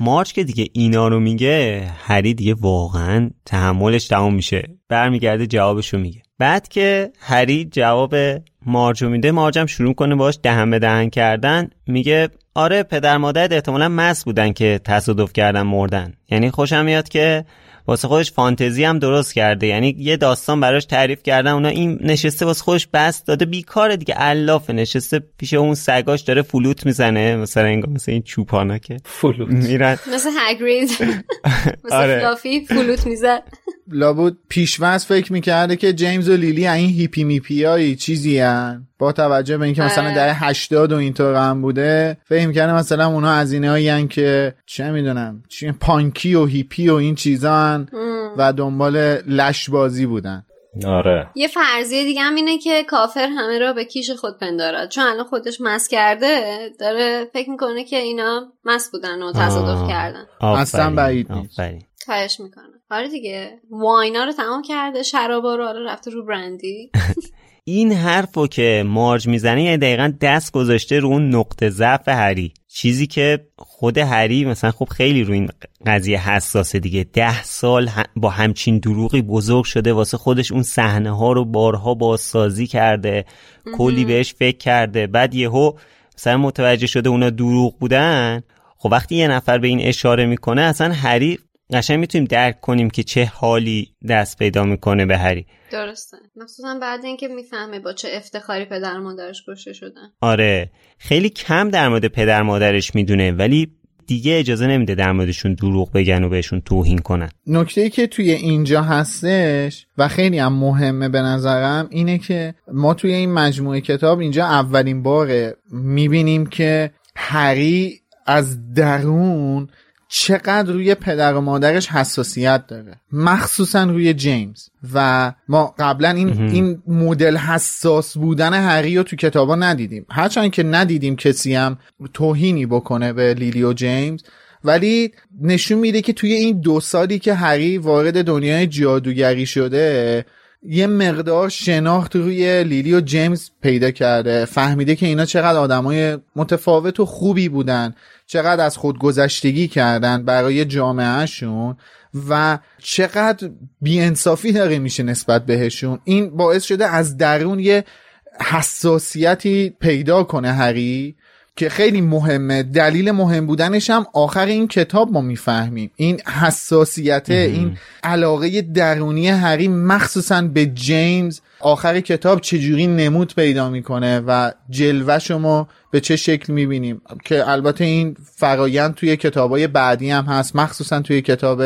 مارچ که دیگه اینا رو میگه هری دیگه واقعا تحملش تمام میشه. برمیگرده جوابشو میگه. بعد که هری جواب مارجو میده مارجم شروع کنه باش دهن به دهن کردن. میگه آره پدر مادرت احتمالا مس بودن که تصادف کردن مردن. یعنی خوشم میاد که واسه خودش فانتزی هم درست کرده. یعنی یه داستان براش تعریف کردن اونا این نشسته واسه خودش بس داده. بیکاره دیگه علافه. نشسته پیش اون سگاش داره فلوت می‌زنه. مثلا انگار مثل این چوپانا که فلوت. میرن. مثل هگرید. مثل آره. فلافی فلوت می‌زد لابود پیشوز فکر می‌کرده که جیمز و لیلی این هیپی میپیایی چیزی هن. با توجه به اینکه مثلا آره. در 80 و اینطور هم بوده فکر می‌کرده مثلا اونا از هایی که چه می‌دونم چی پانکی و هیپی و این چیزا هن و دنبال لش بازی بودن آره یه فرضیه دیگه هم اینه که کافر همه را به کیش خود پندارد چون الان خودش مس کرده داره فکر می‌کنه که اینا مس بودن و تصادف. کردن اصلا بعید نیست. خواهش می‌کنه آره دیگه. واینا رو تمام کرده شرابا رو حالا رفته رو برندی. این حرفو که مارج می‌زنه یعنی دقیقا دست گذاشته رو اون نقطه ضعف هری. چیزی که خود هری مثلا خب خیلی رو این قضیه حساسه دیگه. ده سال با همچین دروغی بزرگ شده واسه خودش اون صحنه ها رو بارها بازسازی کرده کلی بهش فکر کرده. بعد یهو مثلا متوجه شده اونا دروغ بودن. خب وقتی یه نفر به این اشاره می‌کنه اصلا هری قشنگ می‌تونیم درک کنیم که چه حالی دست پیدا می‌کنه به هری. درسته. مخصوصا بعد اینکه می‌فهمه با چه افتخاری پدر و مادرش کشته شدن. آره. خیلی کم در مورد پدر مادرش می‌دونه ولی دیگه اجازه نمیده در موردشون دروغ بگن و بهشون توهین کنن. نکته ای که توی اینجا هستش و خیلی هم مهمه به نظرم اینه که ما توی این مجموعه کتاب اینجا اولین باره می‌بینیم که هری از درون چقدر روی پدر و مادرش حساسیت داره. مخصوصا روی جیمز. و ما قبلا این این مدل حساس بودن هری رو تو کتابا ندیدیم. هرچند که ندیدیم کسی هم توهینی بکنه به لیلی و جیمز. ولی نشون میده که توی این دو سالی که هری وارد دنیای جادوگری شده یه مقدار شناخت روی لیلی و جیمز پیدا کرده. فهمیده که اینا چقدر آدمای متفاوت و خوبی بودن. چقدر از خودگذشتگی کردن برای جامعهشون و چقدر بیانصافی داره میشه نسبت بهشون این باعث شده از درون یه حساسیتی پیدا کنه هری. که خیلی مهمه. دلیل مهم بودنش هم آخر این کتاب ما می‌فهمیم. این حساسیت این علاقه درونی هری مخصوصا به جیمز. آخر کتاب چجوری نمود پیدا می‌کنه و جلوه ما به چه شکل می‌بینیم؟ که البته این فرایند توی کتابای بعدی هم هست مخصوصا توی کتاب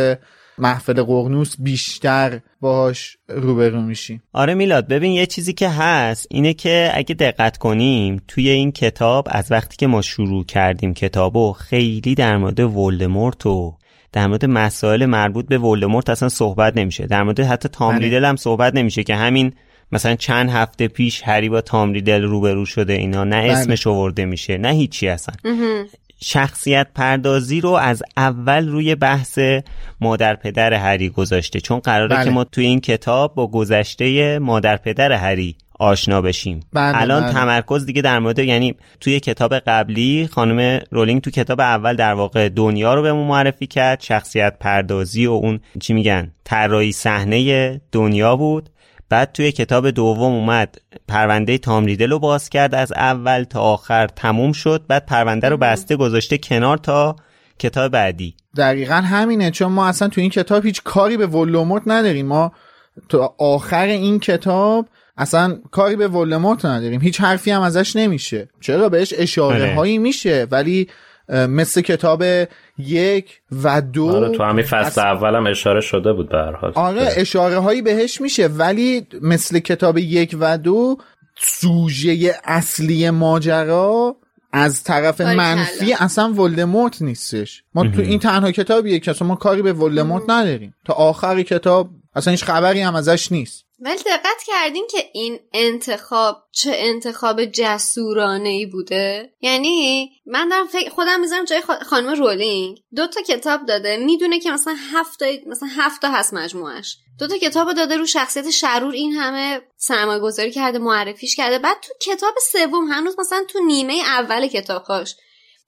محفل قرنوس بیشتر باهاش روبرو میشیم. آره میلاد ببین یه چیزی که هست اینه که اگه دقت کنیم توی این کتاب از وقتی که ما شروع کردیم کتابو خیلی در مورد ولدمورت و در مورد مسائل مربوط به ولدمورت اصلا صحبت نمیشه. در مورد حتی تام بله. هم صحبت نمیشه که همین مثلا چند هفته پیش هری با تام ریدل روبرو شده اینا. نه بله. اسمش آورده میشه نه هیچی اصلا. شخصیت پردازی رو از اول روی بحث مادر پدر هری گذاشته چون قراره بله. که ما توی این کتاب با گذشته مادر پدر هری آشنا بشیم بله، الان بله. تمرکز دیگه در مورد یعنی توی کتاب قبلی خانم رولینگ تو کتاب اول در واقع دنیا رو بهمون معرفی کرد شخصیت پردازی و اون چی میگن طراحی صحنه دنیا بود بعد توی کتاب دوم اومد. پرونده تام ریدل رو باز کرد از اول تا آخر. تموم شد. بعد پرونده رو بسته گذاشته کنار تا کتاب بعدی. دقیقا همینه. چون ما اصلا تو این کتاب هیچ کاری به ولوموت نداریم. ما تو آخر این کتاب اصلا کاری به ولدمورت نداریم. هیچ حرفی هم ازش نمیشه. چرا؟ بهش اشاره آره. هایی میشه. ولی مثل کتاب یک و دو آره تو همین فصل اصلا- اولم اشاره شده بود به هر حال. آره اشاره هایی بهش میشه ولی مثل کتاب یک و دو سوژه اصلی ماجرا از طرف. منفی اصلا ولدمورت نیستش. ما تو این تنها کتابیه که اصلا ما کاری به ولدمورت نداریم. تا آخر کتاب اصلا هیچ خبری هم ازش نیست. ولی دقت کردین که این انتخاب چه انتخاب جسورانه ای بوده؟ یعنی من دارم فکر خودم می‌ذارم جای خا- خانم رولینگ. دو تا کتاب داده. می‌دونه که مثلا هفت تا مثلا هفت هست مجموعش دو تا کتاب داده رو شخصیت شرور این همه سرمایه گذاری کرده معرفیش کرده. بعد تو کتاب سوم هنوز مثلا تو نیمه اول کتابهاش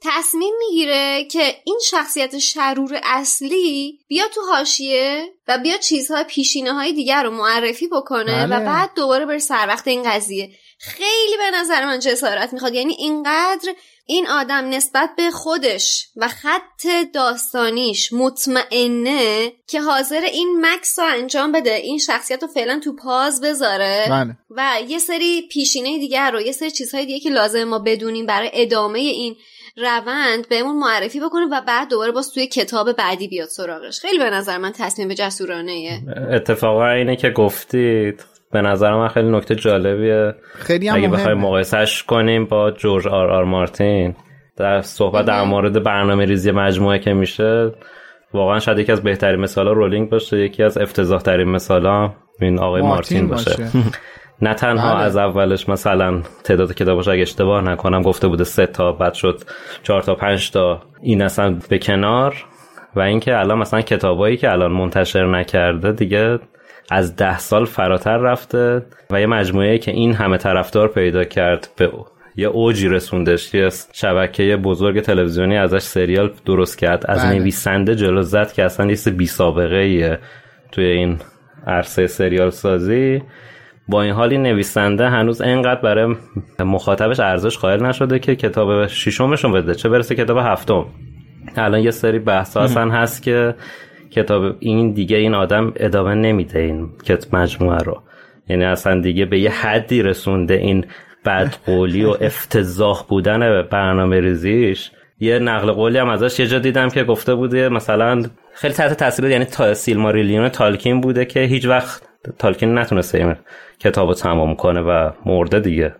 تصمیم می‌گیره که این شخصیت شرور اصلی بیا تو حاشیه و بیا چیزهای پیشینه های دیگر رو معرفی بکنه بله. و بعد دوباره بره سر وقت این قضیه. خیلی به نظر من جسارت می‌خواد. یعنی اینقدر این آدم نسبت به خودش و خط داستانیش مطمئنه که حاضر این مکس رو انجام بده این شخصیت رو فعلا تو پاز بذاره بله. و یه سری پیشینه دیگر رو یه سری چیزهای دیگه که لازم ما بدونیم برای ادامه این روند بهمون معرفی بکنه و بعد دوباره باز توی کتاب بعدی بیاد سراغش. خیلی به نظر من تصمیم جسورانه اتفاقا اینه که گفتید. به نظر من خیلی نکته جالبیه. خیلی هم اگه بخوایم مهمه مقایسهش کنیم با جورج آر آر مارتین در صحبت در مورد برنامه ریزی مجموعه که میشه واقعا شاید یکی از بهترین مثالا رولینگ باشه یکی از افتضاح ترین مثالا این آقای مارتین, باشه, نه تنها بله. از اولش مثلا تعداد کتاباش اگه اشتباه نکنم گفته بوده سه تا بعد شد چهار تا پنج تا این اصلا به کنار و اینکه الان مثلا کتابایی که الان منتشر نکرده دیگه از ده سال فراتر رفته و یه مجموعه که این همه طرفدار پیدا کرد به یه اوجی رسوندش یه شبکه بزرگ تلویزیونی ازش سریال درست کرد از بله. نویسنده جلو زد که اصلا چیز بی سابقه ایه توی این عرصه سریال سازی با این حال نویسنده هنوز انقدر برای مخاطبش ارزش قائل نشده که کتاب ششمشون بده. چه برسه کتاب هفتم. الان یه سری بحث اصلا هست که کتاب این دیگه این آدم ادامه نمیده این کت مجموعه رو. یعنی اصلا دیگه به یه حدی رسونده این بدقولی و افتضاح بودن برنامه ریزیش. یه نقل قولی هم ازش یه جا دیدم که گفته بوده مثلا خیلی تحت تاثیر یعنی تا سیلماریلیون تالکین بوده که هیچ وقت تالکین نتونسته کتاب رو تمام کنه و مرده دیگه.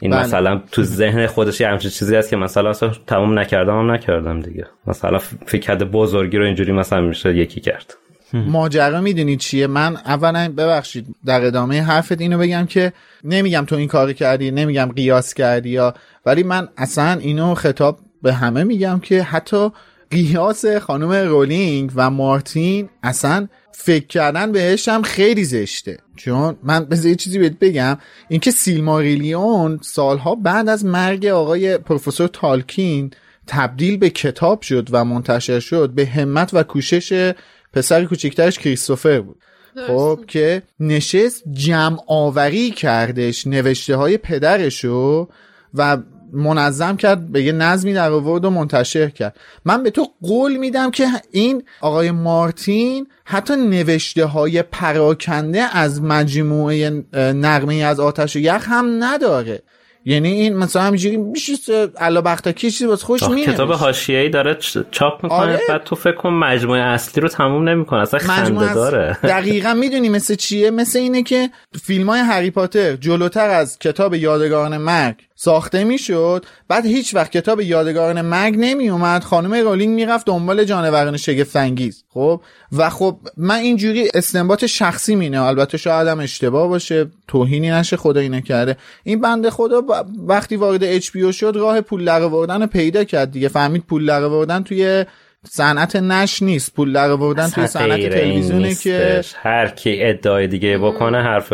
این بله. مثلا تو ذهن خودش یه همچین چیزی هست که مثلا اصلا تمام نکردم هم نکردم دیگه. مثلا فکر کرده بزرگی رو اینجوری مثلا میشه یکی کرد. ماجرا می‌دونی چیه؟ من اولا ببخشید در ادامه حرفت اینو بگم که نمیگم تو این کار کردی نمیگم قیاس کردی یا ولی من اصلا اینو خطاب به همه میگم که حتی قیاس خانم رولینگ و مارتین اصلا فکر کردن بهش هم خیلی زشته. چون من بذار یه چیزی بهت بگم. اینکه سیلماریلیون سالها بعد از مرگ آقای پروفسور تالکین تبدیل به کتاب شد و منتشر شد به همت و کوشش پسر کوچکترش کریستوفر بود. خب که نشست جمع آوری کردش نوشته های پدرشو و منظم کرد به یه نظمی در آورد و منتشر کرد. من به تو قول میدم که این آقای مارتین حتی نوشته های پراکنده از مجموعه نغمه از آتش و یخ هم نداره. یعنی این مثلا همینجوری میشه الا بختکی چیزی واسه خوش میاد کتاب حاشیه‌ای داره چاپ می‌کنه آره. بعد تو فکر کن مجموعه اصلی رو تموم نمی‌کنه اصلا مجموعه خنده داره. دقیقا می‌دونی مثل چیه؟ مثل اینه که فیلم های هری پاتر جلوتر از کتاب یادگاران مرگ ساخته می‌شد. بعد هیچ وقت کتاب یادگاران مرگ نمی اومد خانم رولینگ می‌رفت دنبال جانوران شگفت انگیز خب؟ و خب من اینجوری استنباط شخصی مینه. البته شاید هم اشتباه باشه. توهینی نشه خدا اینه کرده این بنده خدا ب- وقتی وارد HBO شد راه پول رو پیدا کرد دیگه. فهمید پول درآوردن توی صنعت نشر نیست. پول درآوردن توی اصلا صنعت تلویزیونه که. هر کی ادعای دیگه بکنه حرف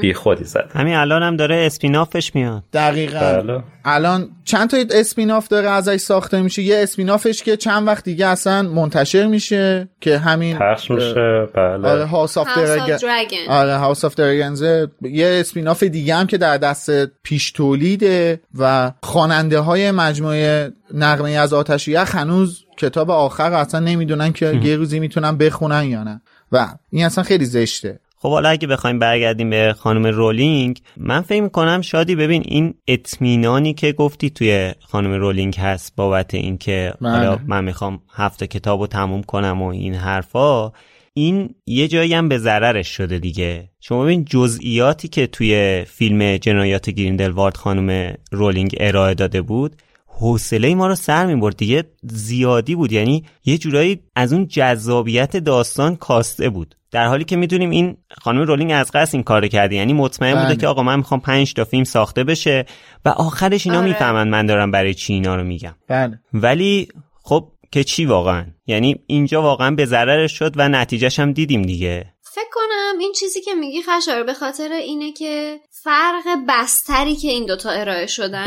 بی خودی زد همین الان هم داره spin-off ش میاد. دقیقا. بله. الان چند تا spin-off داره ازش ساخته میشه؟ یه spin-off ش که چند وقت دیگه اصلا منتشر میشه که همین پخش میشه. بله. آره House of House of Dragon. آره House of Dragons یه اسپیناف دیگه هم که در دست پیش تولیده و خواننده های مجموعه نغمه از آتش یخ هنوز کتاب آخر رو اصلا نمی‌دونن که یه روزی می‌تونن بخونن یا نه. و این اصلا خیلی زشته. خب حالا اگه بخوایم برگردیم به خانم رولینگ من فکر می‌کنم شادی ببین این اطمینانی که گفتی توی خانم رولینگ هست بابت اینکه حالا بله. من می‌خوام هفته کتاب رو تموم کنم و این حرفا این یه جایی هم به ضررش شده دیگه. شما ببین جزئیاتی که توی فیلم جنایات گریندلوالد خانم رولینگ ارائه داده بود حوصله ما رو سر می‌برد دیگه. زیادی بود. یعنی یه جورایی از اون جذابیت داستان کاسته بود. در حالی که می‌دونیم این خانم رولینگ از قصد این کارو کرده. یعنی مطمئن بله. بوده که آقا من می‌خوام پنج تا فیلم ساخته بشه و آخرش اینا آره. می‌فهمن من دارم برای چی اینا رو میگم. بله. ولی خب که چی واقعا؟ یعنی اینجا واقعا به ضررش شد و نتیجهش هم دیدیم دیگه. فکر کنم این چیزی که میگی خشار به خاطر اینه که فرق بستری که این دوتا ارائه شدن.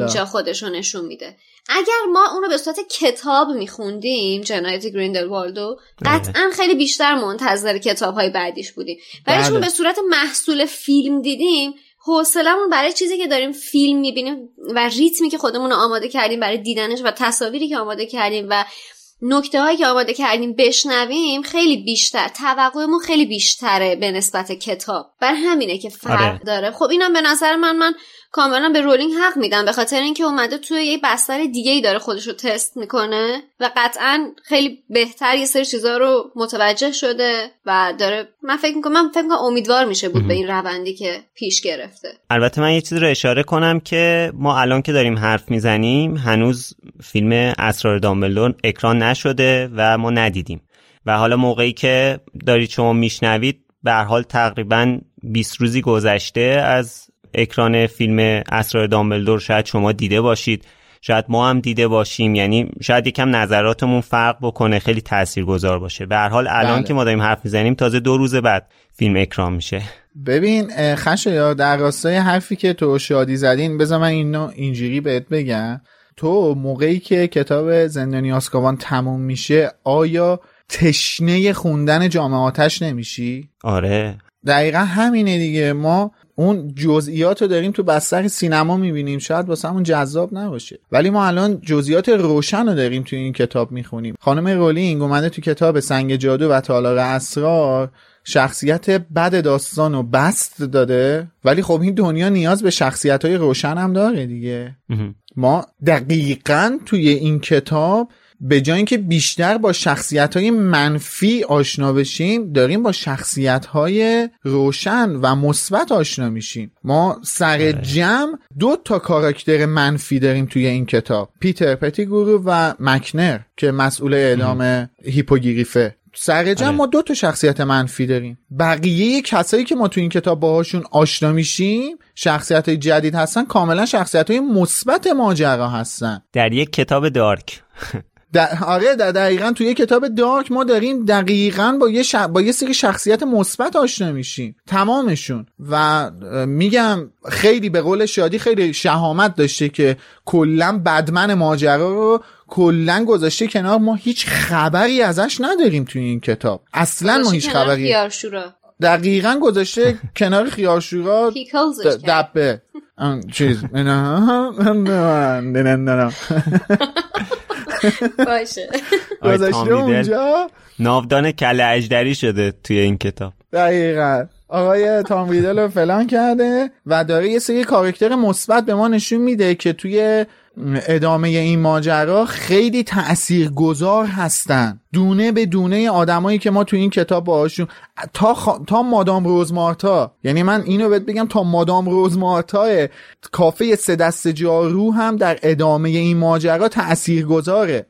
اینجا خودشو نشون میده اگر ما اون رو به صورت کتاب میخوندیم جنایت گریندلوالدو قطعا خیلی بیشتر منتظر کتاب های بعدیش بودیم ولی بله. چون به صورت محصول فیلم دیدیم حوصلمون برای چیزی که داریم فیلم می‌بینیم و ریتمی که خودمون رو آماده کردیم برای دیدنش و تصاویری که آماده کردیم و نکته هایی که آماده کردیم بشنویم خیلی بیشتر توقعمون خیلی بیشتره به نسبت کتاب بر همینه که فرق آره. داره خب اینم به نظر من من کاملا به رولینگ حق میدم به خاطر اینکه اومده توی یه بستر دیگه ای داره خودش رو تست می‌کنه و قطعا خیلی بهتر یه سری چیزا رو متوجه شده و داره من فکر می‌کنم من فکر می‌کنم امیدوار میشه بود به این روندی که پیش گرفته. البته من یه چیز رو اشاره کنم که ما الان که داریم حرف می‌زنیم هنوز فیلم اسرار دامبلدور اکران نشده و ما ندیدیم. و حالا موقعی که دارید شما میشنوید به هر حال تقریبا 20 روزی گذشته از اکران فیلم اسرار دامبلدور شاید شما دیده باشید. شاید ما هم دیده باشیم. یعنی شاید یکم نظراتمون فرق بکنه خیلی تاثیرگذار باشه. به هر حال الان بله. که ما داریم حرف می‌زنیم تازه دو روز بعد فیلم اکران میشه. ببین اه، خشایا در راستای حرفی که تو شادی زدین بذار من اینو اینجوری بهت بگم. تو موقعی که کتاب زندانی آسکابان تموم میشه آیا تشنه خوندن جامعه آتش نمیشی؟ آره. دقیقا همینه دیگه. ما اون جزئیات رو داریم تو بستر سینما می‌بینیم. شاید واسه همون جذاب نباشه. ولی ما الان جزئیات روشن رو داریم تو این کتاب می‌خونیم. خانم رولینگ اومده تو کتاب سنگ جادو و تالار اسرار شخصیت بد داستان رو بست داده. ولی خب این دنیا نیاز به شخصیت های روشن هم داره دیگه. ما دقیقا توی این کتاب به جای اینکه بیشتر با شخصیت های منفی آشنا بشیم داریم با شخصیت های روشن و مثبت آشنا میشیم. ما سر جمع دو تا کاراکتر منفی داریم توی این کتاب. پیتر پتیگورو و مکنر که مسئول اعلام هیپوگریفه. سر جمع آره. ما دو تا شخصیت منفی داریم. بقیه کسایی که ما تو این کتاب باهاشون آشنا میشیم شخصیت های جدید هستن کاملا شخصیت های مثبت ماجرا هستن. در یک کتاب دارک. در آره در دقیقا توی کتاب دارک ما داریم دقیقا با یه, ش... با یه سری شخصیت مثبت آشنا میشیم تمامشون. و میگم خیلی به قول شادی خیلی شهامت داشته که کلا بدمن ماجرا رو کلا گذاشته کنار. ما هیچ خبری ازش نداریم توی این کتاب. اصلا ما هیچ خبری خیارشورا. دقیقا گذاشته کنار خیارشورا. دبه. چیز. نه. باشه. آقای گذاشته اونجا؟ ناودان کله اجدری شده توی این کتاب. دقیقا. آقای تام ریدل رو فلان کرده و داره یه سری کارکتر مثبت به ما نشون میده که توی ادامه این ماجرا خیلی تأثیر گذار هستن. دونه به دونه آدمایی که ما تو این کتاب باهاشون تا, خا... تا مادام روزمارتا یعنی من اینو بهت بگم تا مادام روزمارتا کافه سه دست جارو هم در ادامه این ماجرا تأثیر گذاره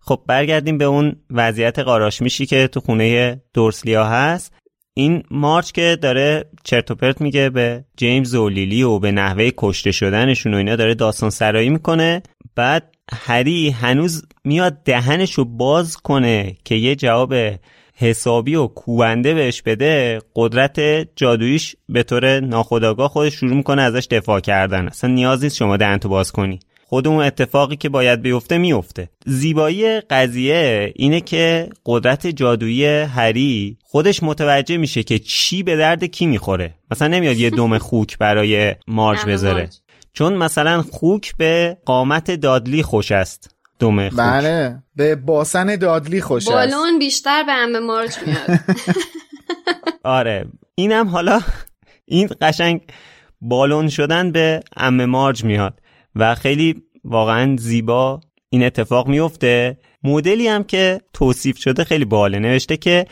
خب برگردیم به اون وضعیت قاراش میشی که تو خونه دورسلیا هست. این مارچ که داره چرت و پرت میگه به جیمز و لیلی و به نحوه کشته شدنشون و اینا داره داستان سرایی می‌کنه. بعد هری هنوز میاد دهنشو باز کنه که یه جواب حسابی و کوبنده بهش بده. قدرت جادویش به طور ناخودآگاه خودش شروع می‌کنه ازش دفاع کردن. اصلا نیاز نیست شما دهنتو باز کنی. خود اون اتفاقی که باید بیفته میفته. زیبایی قضیه اینه که قدرت جادویی هری خودش متوجه میشه که چی به درد کی می‌خوره. مثلا نمیاد یه دم خوک برای مارج بذاره. مارج. چون مثلا خوک به قامت دادلی خوش است. دم خوک. بله. به باسن دادلی خوش است. بالون بیشتر به همه مارچ میاد. آره. اینم حالا این قشنگ بالون شدن به ام مارج میاد. و خیلی واقعا زیبا این اتفاق میفته مدلی هم که توصیف شده خیلی باله نوشته که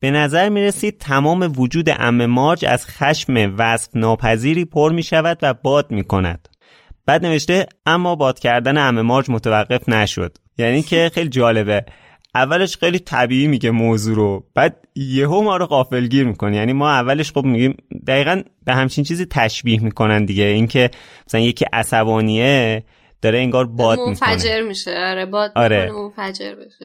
به نظر می رسید تمام وجود ام مارج از خشم وصف ناپذیری پر می شود و باد می کند بعد نوشته اما باد کردن ام مارج متوقف نشد. یعنی که خیلی جالبه. اولش خیلی طبیعی میگه موضوع رو. بعد یهو ما رو غافلگیر می‌کنه. یعنی ما اولش خب میگیم دقیقا به همچین چیزی تشبیه می‌کنن دیگه. اینکه مثلا یکی عصبانیه داره انگار باد می‌کنه. منفجر میشه. آره باد آره. منفجر بشه.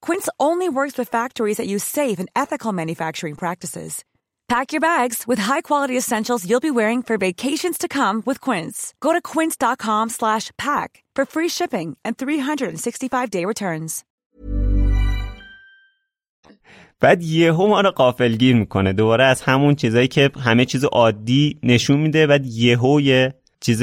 Quince only works with factories that use safe and ethical manufacturing practices. Pack your bags with high-quality essentials you'll be wearing for vacations to come with Quince. Go to quince.com/pack for free shipping and 365-day returns. بعد یهو ما رو قافلگیر میکنه دوباره از همون چیزایی که همه چیز عادی نشون میده بعد یهو یه چیز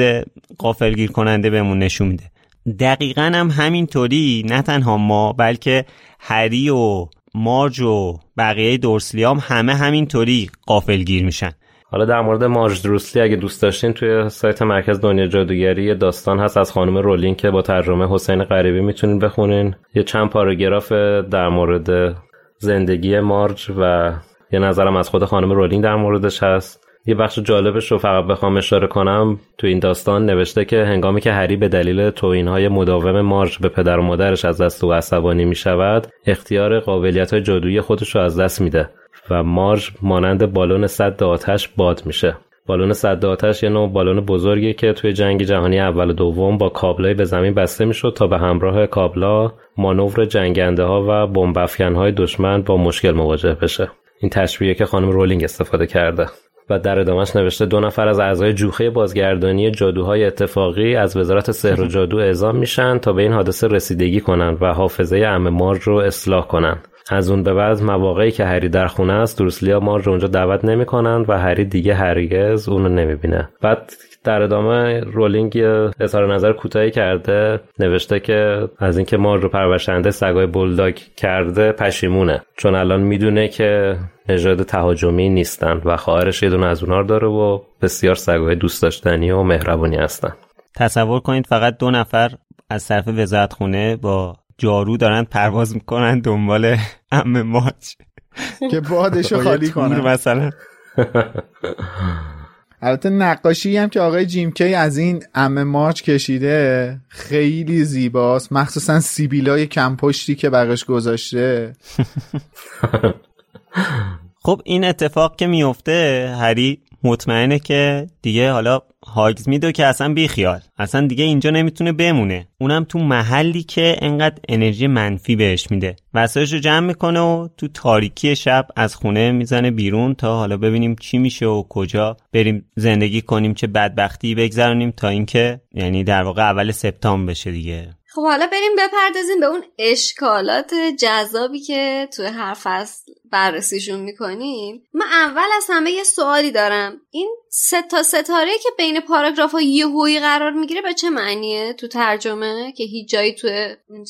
قافلگیر کننده بهمون نشون میده دقیقا هم همینطوری نه تنها ما بلکه هری و مارج و بقیه دورسلیام همه همینطوری قافلگیر میشن. حالا در مورد مارج دروسلی اگه دوست داشتین توی سایت مرکز دنیا جادوگری داستان هست از خانم رولینگ که با ترجمه حسین غریبی می‌تونین بخونین. یه چند پاراگراف در مورد زندگی مارج و یه نظرم از خود خانم رولینگ در موردش هست. یه بخش جالبش رو فقط بخوام اشاره کنم. تو این داستان نوشته که هنگامی که هری به دلیل های مداوم مارج به پدر و مادرش از دست او عصبانی می شود اختیار قابلیت های جادویی خودش رو از دست میده و مارج مانند بالون صد آتش باد میشه. بالون صد آتش یه نوع بالون بزرگی که توی جنگ جهانی اول و دوم با کابلای به زمین بسته می‌شد تا به همراه کابلا مانور جنگنده ها و بمب های دشمن با مشکل مواجه بشه. این تشبیه که خانم رولینگ استفاده کرده. و در ادامهش نوشته دو نفر از اعضای جوخه بازگردانی جادوهای اتفاقی از وزارت سحر و جادو اعزام میشن تا به این حادثه رسیدگی کنند و حافظه ام مارج رو اصلاح کنند از اون به بعد مواقعی که هری در خونه است دروسلیا مارج رو اونجا دعوت نمی‌کنند و هری دیگه هرگز اونو نمی‌بینه. بعد در ادامه رولینگ اظهار نظر کوتاهی کرده نوشته که از اینکه مارج رو پرورشنده سگای بولداگ کرده پشیمونه. چون الان می‌دونه که نژاد تهاجمی نیستن و خواهرش یه دونه از اونها داره و بسیار سگای دوست داشتنی و مهربونی هستن. تصور کنید فقط دو نفر از طرف وزارت خونه با جارو دارن پرواز می‌کنن دنبال ام ماچ. که بادشو خالی کنن. مثلا. البته نقاشی هم که آقای جیم کی از این ام مارچ کشیده خیلی زیباست. مخصوصا سیبیلای کم پشتی که براش گذاشته. خب این اتفاق که میفته هری مطمئنه که دیگه حالا هاگز میدو که اصلا بیخیال. اصلا دیگه اینجا نمی‌تونه بمونه. اونم تو محلی که انقدر انرژی منفی بهش میده. وسایش رو جمع می‌کنه و تو تاریکی شب از خونه می‌زنه بیرون تا حالا ببینیم چی میشه و کجا. بریم زندگی کنیم چه بدبختی بگذرونیم تا اینکه یعنی در واقع اول سپتامبر بشه دیگه. خب حالا بریم بپردازیم به اون اشکالات جذابی که توی هر فصل بررسیشون می‌کنیم. من اول از همه یه سوالی دارم. این سه تا ستاره که بین پاراگراف ها یهویی قرار می‌گیره به چه معنیه تو ترجمه؟ که هیچ جایی تو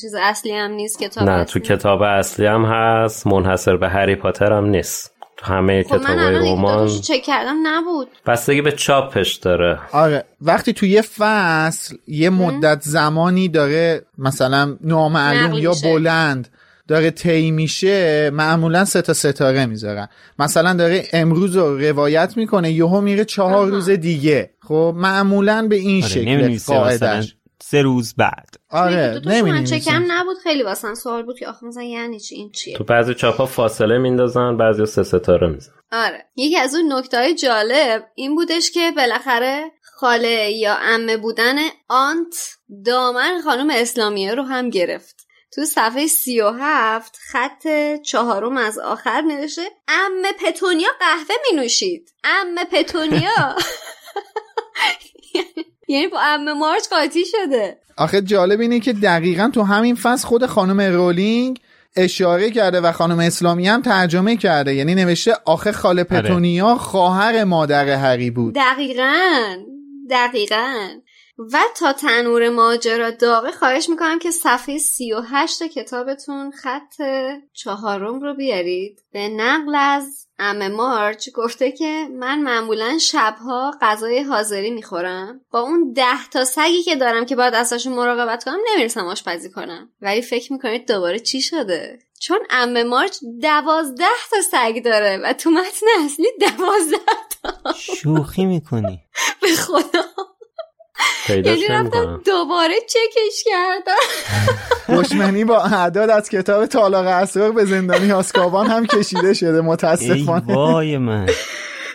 چیز اصلی هم نیست کتاب نه تو کتاب اصلی هم هست. منحصر به هری پاتر هم نیست. همه خب کتاب الان رمان. چک کردم نبود. بستگی به چاپش داره. آره وقتی تو یه فصل یه مدت زمانی داره مثلا نامعلوم یا. بلند داره طی میشه معمولا سه تا ستاره می‌ذارن. مثلا داره امروز رو روایت می‌کنه یهو میره چهار روز دیگه. خب معمولا به این آره شکل قاعدش. سه روز بعد. آره تو من چکم. نبود خیلی واسم سوال بود که آخه مثلا یعنی چی این چیه؟ تو بعضی چاپ ها فاصله میندازن بعضی سه ستاره میزن آره. یکی از اون نکته های جالب این بودش که بالاخره خاله یا امه بودن آنت دامن خانم اسلامیه رو هم گرفت. تو صفحه سی و هفت خط چهارم از آخر نوشته امه پتونیا قهوه می نوشید امه پتونیا یعنی با امه مارچ قاطی شده. آخه جالب اینه که دقیقا تو همین فصل خود خانم رولینگ اشاره کرده و خانم اسلامی هم ترجمه کرده. یعنی نوشته آخه خاله پتونیا خواهر مادر هری بود. دقیقا. دقیقا. و تا تنور ماجرا داغه خواهش می‌کنم که صفحه سی و هشت کتابتون خط چهارم رو بیارید. به نقل از ام مارچ گفته که من معمولا شبها غذای حاضری می‌خورم. با اون ده تا سگی که دارم که باید ازشون مراقبت کنم نمی‌رسم آشپزی کنم. ولی فکر می‌کنید دوباره چی شده؟ چون ام مارچ دوازده تا سگ داره و تو متن اصلی دوازده تا. شوخی می‌کنی. به خدا. یعنی رفتم دوباره چکش کردم. دشمنی با اعداد از کتاب تالاق اسرار به زندانی آسکابان هم کشیده شده ای متاسفانه وای من.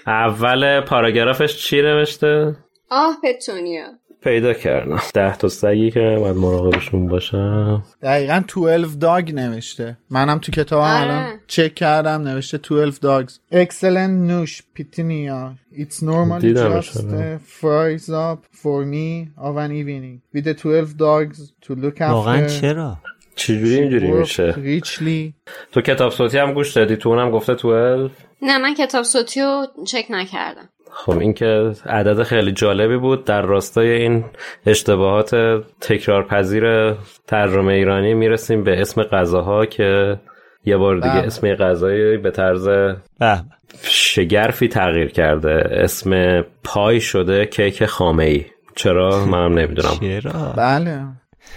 اول پاراگرافش چی نوشته؟ آه پتونیا پیدا کردم. ده تا سگی که باید مراقبشون باشم. دقیقا 12 داگ نوشته. منم تو کتاب آره. الان چک کردم نوشته 12 dogs excellent نوش پیتینیا. It's normally just uh, fries up for me of an evening. With the 12 dogs to look after واقعا چرا؟ چجوری اینجوری میشه؟ richly. تو کتاب صوتی هم گوش دادی؟ تو اونم گفته 12 نه من کتاب صوتی رو چک نکردم. خب این که عدد خیلی جالبی بود. در راستای این اشتباهات تکرار پذیر ترجمه ایرانی می‌رسیم به اسم غذاها که یه بار دیگه بله. اسم غذایی به طرز به به. شگرفی تغییر کرده. اسم پای شده کیک خامه ای چرا؟ منم نمی‌دونم. چرا؟ بله.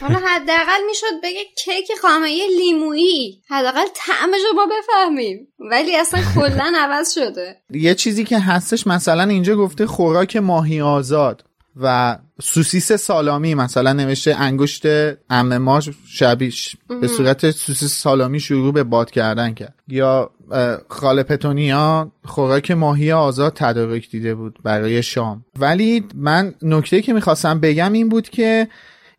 حالا حداقل می‌شد بگه کیک خامه لیمویی. حداقل طعمش رو ما بفهمیم. ولی اصلا کلا عوض شده. یه چیزی که هستش مثلا اینجا گفته خوراک ماهی آزاد و سوسیس سالامی مثلا نوشته انگشت ام ما شبیش به صورت سوسیس سالامی شروع به باد کردن کرد. یا خاله پتونیا خوراک ماهی آزاد تدارک دیده بود برای شام. ولی من نکته که می‌خواستم بگم این بود که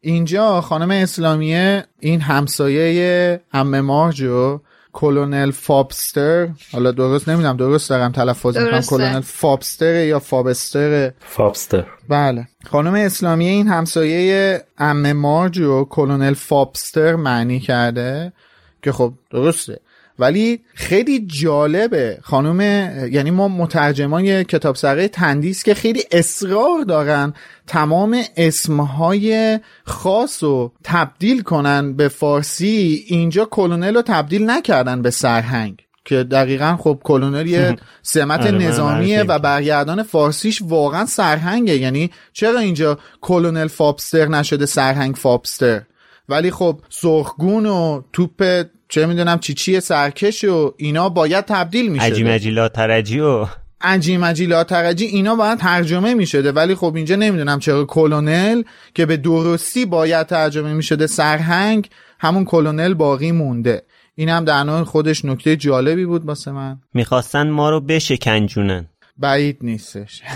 اینجا خانم اسلامیه این همسایه ام مارج رو Colonel فابستر حالا درست نمی‌دونم درست دارم تلفظ می‌کنم. Colonel فابستر یا فابستر؟ فابستر. بله. خانم اسلامیه این همسایه ام مارج رو Colonel فابستر معنی کرده که خب درسته. ولی خیلی جالبه. خانم یعنی ما مترجمان کتاب سره تندیس که خیلی اصرار دارن تمام اسمهای خاص رو تبدیل کنن به فارسی. اینجا کلونل رو تبدیل نکردن به سرهنگ که دقیقا خب کلونل یه سمت آره، نظامیه و برگردان فارسیش واقعا سرهنگه. یعنی چرا اینجا کلونل فابستر نشده سرهنگ فابستر؟ ولی خب سرخگون و توپ چه می‌دونم چی چیه سرکش و اینا باید تبدیل میشه عجی مجیلا ترجی و عجی مجی لاترجی اینا باید ترجمه می‌شده ولی خب اینجا نمی‌دونم چرا کلونل که به درستی باید ترجمه می‌شده سرهنگ همون کلونل باقی مونده. این هم در نوع خودش نکته جالبی بود واسه من. می‌خواستن ما رو بشکنجونن. بعید نیستش.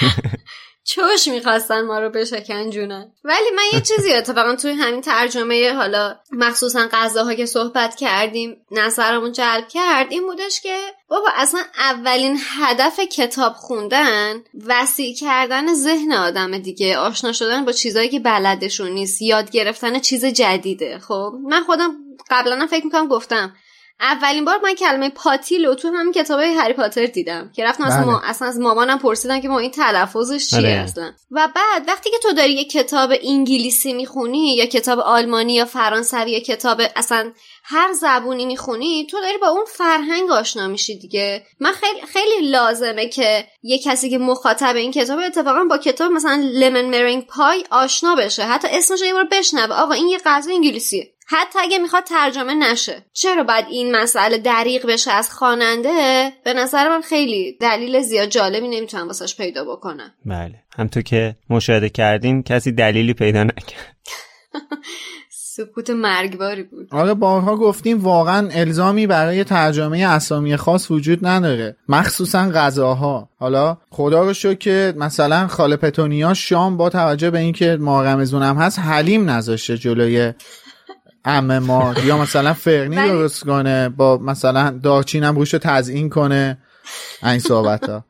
چوش می‌خواستن ما رو بشکنجونن. ولی من یه چیزی اتفاقا توی همین ترجمه حالا مخصوصا غذاها که صحبت کردیم نظرمون جلب کرد این بودش که بابا اصلا اولین هدف کتاب خوندن وسیع کردن ذهن آدم دیگه. آشنا شدن با چیزایی که بلدشون نیست. یاد گرفتن چیز جدیده. خب من خودم قبلا فکر می‌کنم گفتم اولین بار من کلمه پاتیلو تو همین کتاب هری پاتر دیدم که رفتم اصلا, بله. ما... اصلا از مامانم پرسیدم که ما این تلفظش چیه آره. اصلا. و بعد وقتی که تو داری یه کتاب انگلیسی می‌خونی یا کتاب آلمانی یا فرانسوی یا کتاب اصلا هر زبونی می‌خونی تو داری با اون فرهنگ آشنا میشی دیگه. من خیلی خیلی لازمه که یه کسی که مخاطب این کتاب اتفاقا با کتاب مثلا لمن مرینگ پای آشنا بشه. حتی اسمش رو یه بار بشنوه. آقا این یه غذا انگلیسیه. حتی اگه می‌خواد ترجمه نشه. چرا باید این مسئله دریغ بشه از خواننده؟ به نظر من خیلی دلیل زیاد جالبی نمی‌تونم واسش پیدا بکنم بله. همطور که مشاهده کردیم کسی دلیلی پیدا نکرد. سکوت مرگباری بود. آره بارها گفتیم واقعا الزامی برای ترجمه اسامی خاص وجود نداره. مخصوصا غذاها. حالا خدا رو شکر که مثلا خاله پتونیا شام با توجه به اینکه ما رمزون هم هست حلیم نذاشته جلوی ام ما یا مثلا فرنی درست کنه با مثلا دارچین هم روش رو تزیین کنه. این صحبت ها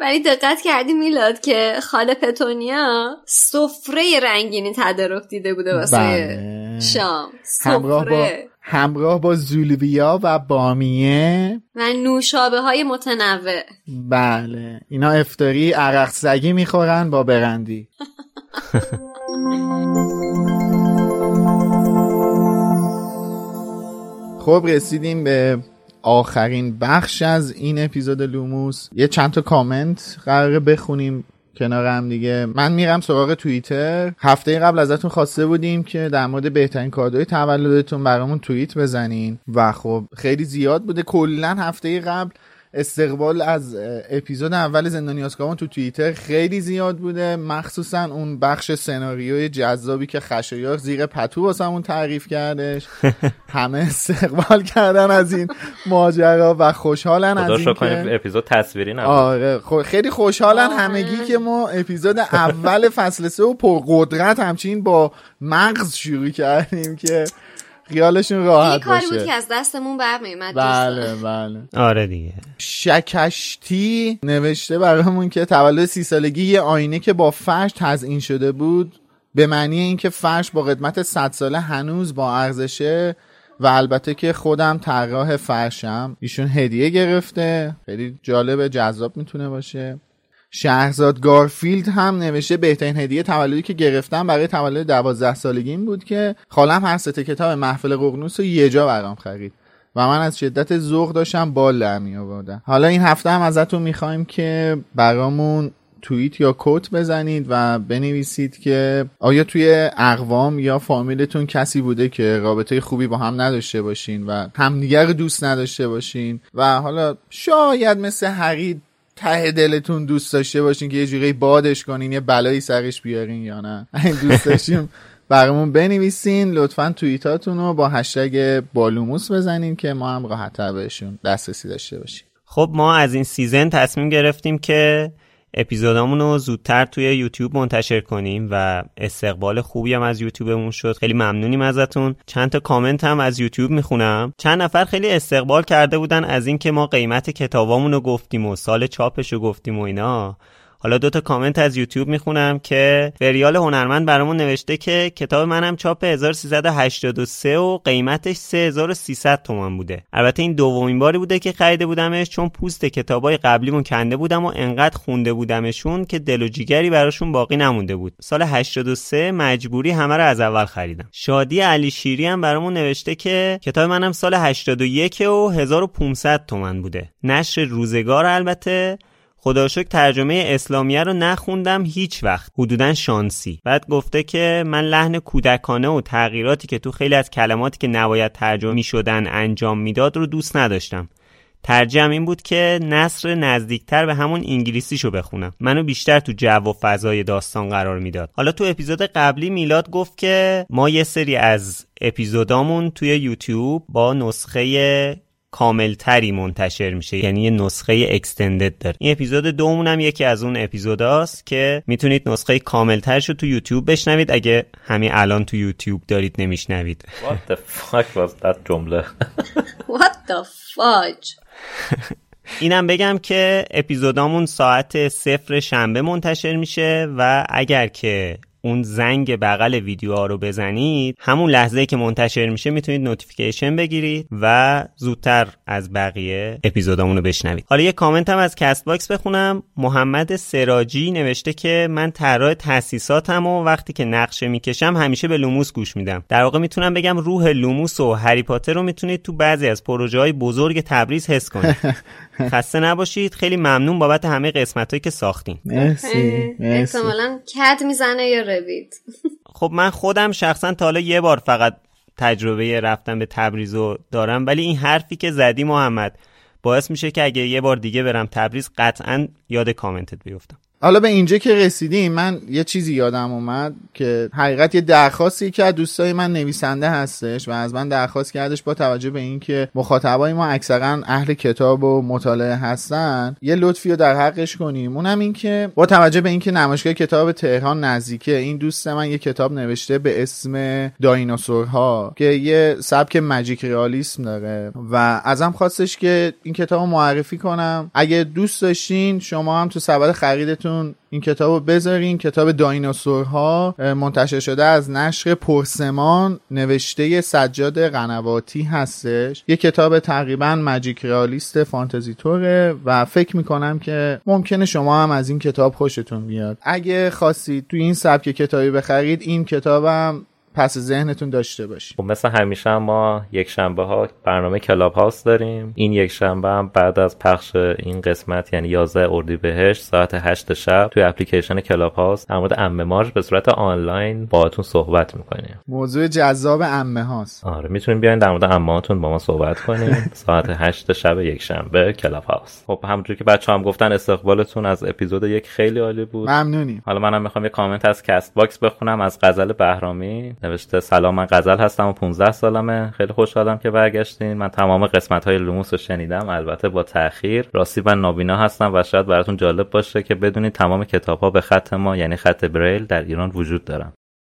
ولی دقت کردی میلاد که خاله پتونیا سفره رنگینی تدارک دیده بوده واسه بله. شام همراه با همراه با زولویا و بامیه. و نوشابه های متنوع. بله. اینا افتاری عرق سگی می‌خورن با برندی. خب رسیدیم به آخرین بخش از این اپیزود لوموس. یه چند تا کامنت قراره بخونیم کنار هم دیگه. من میرم سراغ توییتر. هفته قبل ازتون خواسته بودیم که در مورد بهترین کادوی تولدتون برامون توییت بزنین. و خب خیلی زیاد بوده. کلا هفته قبل استقبال از اپیزود اول زندانی آسکابان تو توییتر خیلی زیاد بوده. مخصوصا اون بخش سناریوی جذابی که خشایار زیر پتو واسمون تعریف کردش. همه استقبال کردن از این ماجرا و خوشحالن از این که اپیزود تصویری نبود. آره خب خیلی خوشحالن همگی که ما اپیزود اول فصل سه و پرقدرت همچین با مغز شروع کردیم که خیالشون راحت کاری بود باشه که از دستمون برمیومد بله بله. آره دیگه. شکشتی نوشته برامون که تولد سی سالگی یه آینه که با فرش تزئین شده بود به معنی اینکه فرش با قدمت 100 ساله هنوز با ارزشه و البته که خودم طراح فرشم. ایشون هدیه گرفته. خیلی جالب جذاب می‌تونه باشه. شهرزاد گارفیلد هم نوشته بهترین هدیه تولدی که گرفتم برای تولد دوازده سالگیم بود که خالم سه کتاب محفل ققنوس رو یه جا برام خرید. و من از شدت ذوق داشتم بال در می آوردم. حالا این هفته هم ازتون می‌خوایم که برامون توییت یا کوت بزنید و بنویسید که آیا توی اقوام یا فامیلتون کسی بوده که رابطه خوبی با هم نداشته باشین و همدیگر دوست نداشته باشین. و حالا شاید مثل هری ته دلتون دوست داشته باشین که یه جوری بادش کنین یه بلایی سرش بیارین یا نه؟ دوست داشتیم برامون بنویسین. لطفا توییتاتون رو با هشتگ بالوموس بزنین که ما هم راحتتر بهشون دسترسی داشته باشیم. خب ما از این season تصمیم گرفتیم که اپیزودامون رو زودتر توی یوتیوب منتشر کنیم و استقبال خوبی هم از یوتیوبمون شد. خیلی ممنونیم ازتون. چند تا کامنت هم از یوتیوب می‌خونم. چند نفر خیلی استقبال کرده بودن از اینکه ما قیمت کتابامون رو گفتیم و سال چاپش رو گفتیم و اینا. حالا دو تا کامنت از یوتیوب می‌خونم که فریال هنرمند برامون نوشته که کتاب منم چاپ 1383 و قیمتش 3300 تومان بوده. البته این دومین باری بوده که خریده بودمش چون پوست کتابای قبلیمون کنده بودم و انقدر خونده بودمشون که دل و جیگری براشون باقی نمونده بود. سال 83 مجبوری همه رو از اول خریدم. شادی علی شیری هم برامون نوشته که کتاب منم سال 81 و 1500 تومن بوده. نشر روزگار البته. خدا ترجمه اسلامیه رو نخوندم هیچ وقت. حدودا شانسی. بعد گفته که من لحن کودکانه و تغییراتی که تو خیلی از کلماتی که نباید ترجمه می شدن انجام می‌داد رو دوست نداشتم. ترجم این بود که نصر نزدیکتر به همون انگلیسیشو بخونم. منو بیشتر تو جو و فضای داستان قرار می‌داد. حالا تو اپیزود قبلی میلاد گفت که ما یه سری از اپیزودامون توی یوتیوب با نسخه کاملتری منتشر میشه. یعنی یه نسخه extended داره. این اپیزود دومون هم یکی از اون اپیزوداست که می‌تونید نسخه کاملترش رو تو یوتیوب بشنوید. اگه همین الان تو یوتیوب دارید نمیشنوید. What the fuck was that جمله? What the fudge? اینم بگم که اپیزودامون ساعت صفر شنبه منتشر میشه و اگر که اون زنگ بغل ویدیوها رو بزنید همون لحظه که منتشر میشه می‌تونید notification بگیرید و زودتر از بقیه اپیزودامون رو بشنوید. حالا یه کامنت هم از کست باکس بخونم. محمد سراجی نوشته که من طراح تاسیساتم و وقتی که نقشه می‌کشم همیشه به لوموس گوش میدم. در واقع می‌تونم بگم روح لوموس و هری پاتر رو می‌تونید تو بعضی از پروژه های بزرگ تبریز حس کنید. خسته نباشید. خیلی ممنون بابت همه قسمت هایی که ساختین. مرسی. احتمالا کد می‌زنه یا روید. خب من خودم شخصا تا حالا یه بار فقط تجربه رفتن به تبریز رو دارم ولی این حرفی که زدی محمد باعث میشه که اگه یه بار دیگه برم تبریز قطعا یاد کامنتت بیفتم. حالا به اینجا که رسیدیم من یه چیزی یادم اومد که حقیقت یه درخواستی که از دوستای من نویسنده هستش و از من درخواست کردش با توجه به اینکه مخاطبای ما اکثرا اهل کتاب و مطالعه هستن یه لطفی رو در حقش کنیم. اونم این که با توجه به اینکه نمایشگاه کتاب تهران نزدیکه این دوست من یه کتاب نوشته به اسم دایناسورها که یه سبک ماجیک ریالیسم داره و ازم خواستش که این کتاب رو معرفی کنم. اگه دوست داشتین شما هم تو سبد خریدتون این کتاب رو بذارین کتاب دایناسورها منتشر شده از نشر پرسمان نوشته سجاد قنواتی هستش. یه کتاب تقریبا magic realist فانتزی طوره و فکر می‌کنم که ممکنه شما هم از این کتاب خوشتون بیاد. اگه خواستید تو این سبک کتابی بخرید این کتابم پس ذهنتون داشته باشید خب مثل همیشه هم ما یک شنبه ها برنامه کلاب هاوس داریم. این یک شنبه هم بعد از پخش این قسمت یعنی 11 اردیبهشت ساعت 8 شب توی اپلیکیشن کلاب هاوس در مورد عمه مارج به صورت آنلاین باهاتون صحبت می‌کنیم. موضوع جذاب عمه هاست. آره می‌تونیم بیاین در مورد عمهاتون با ما صحبت کنیم. ساعت 8 شب یک شنبه کلاب هاوس. خب همونجوری که بچه ها هم گفتن استقبالتون از اپیزود یک خیلی عالی بود. ممنونیم. حالا منم می‌خوام یه کامنت از کست باکس بخونم از غزل بهرامی. نوشته سلام من غزل هستم و 15 سالمه. خیلی خوشحالم که برگشتین. من تمام قسمت های لوموس رو شنیدم. البته با تاخیر راستی من نابینا هستم و شاید براتون جالب باشه که بدونید تمام کتاب ها به خط ما یعنی خط بریل در ایران وجود دارن.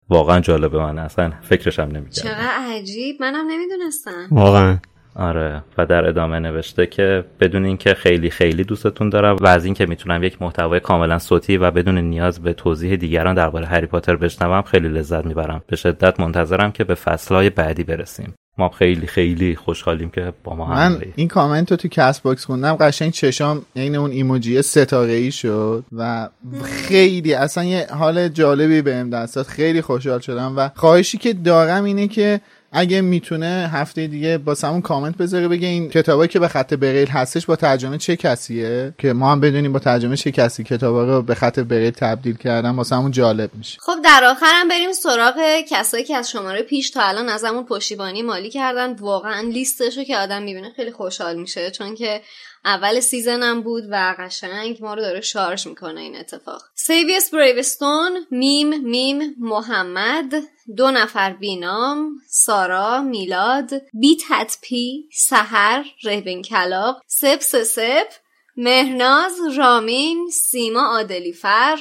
واقعا جالبه من. اصلا فکرشم نمی‌کردم. چقدر عجیب. منم نمی‌دونستم. واقعا. آره. و در ادامه نوشته که بدونین که خیلی خیلی دوستتون دارم و از اینکه می‌تونم یک محتوای کاملا صوتی و بدون نیاز به توضیح دیگران درباره هری پاتر بشنوم خیلی لذت می‌برم. به شدت منتظرم که به فصلهای بعدی برسیم. ما خیلی خیلی خوشحالیم که با ما من این کامنت رو تو کست باکس خوندم. قشنگ چشام عین اون ایموجی ستاره ای شد و خیلی اصلا یه حال جالبی بهم دست داد خیلی خوشحال شدم و خواهشی که دارم اینه که اگه می‌تونه هفته دیگه با همون کامنت بذاره بگه این کتابایی که به خط بریل هستش با ترجمه چه کسیه؟ که ما هم بدونیم با ترجمه چه کسی کتابا رو به خط بریل تبدیل کردن واسه همون جالب میشه. خب در آخرم بریم سراغ کسایی که از شماره پیش تا الان از همون پشتیبانی مالی کردن. واقعا لیستشو که آدم می‌بینه خیلی خوشحال میشه چون که اول سیزنم بود و قشنگ ما رو داره شارژ می‌کنه این اتفاق. سیویس بریوستون میم میم محمد دو نفر بینام سارا میلاد بی تطپی سهر رهبین کلاق سپ سپ مهناز رامین سیما عادلیفر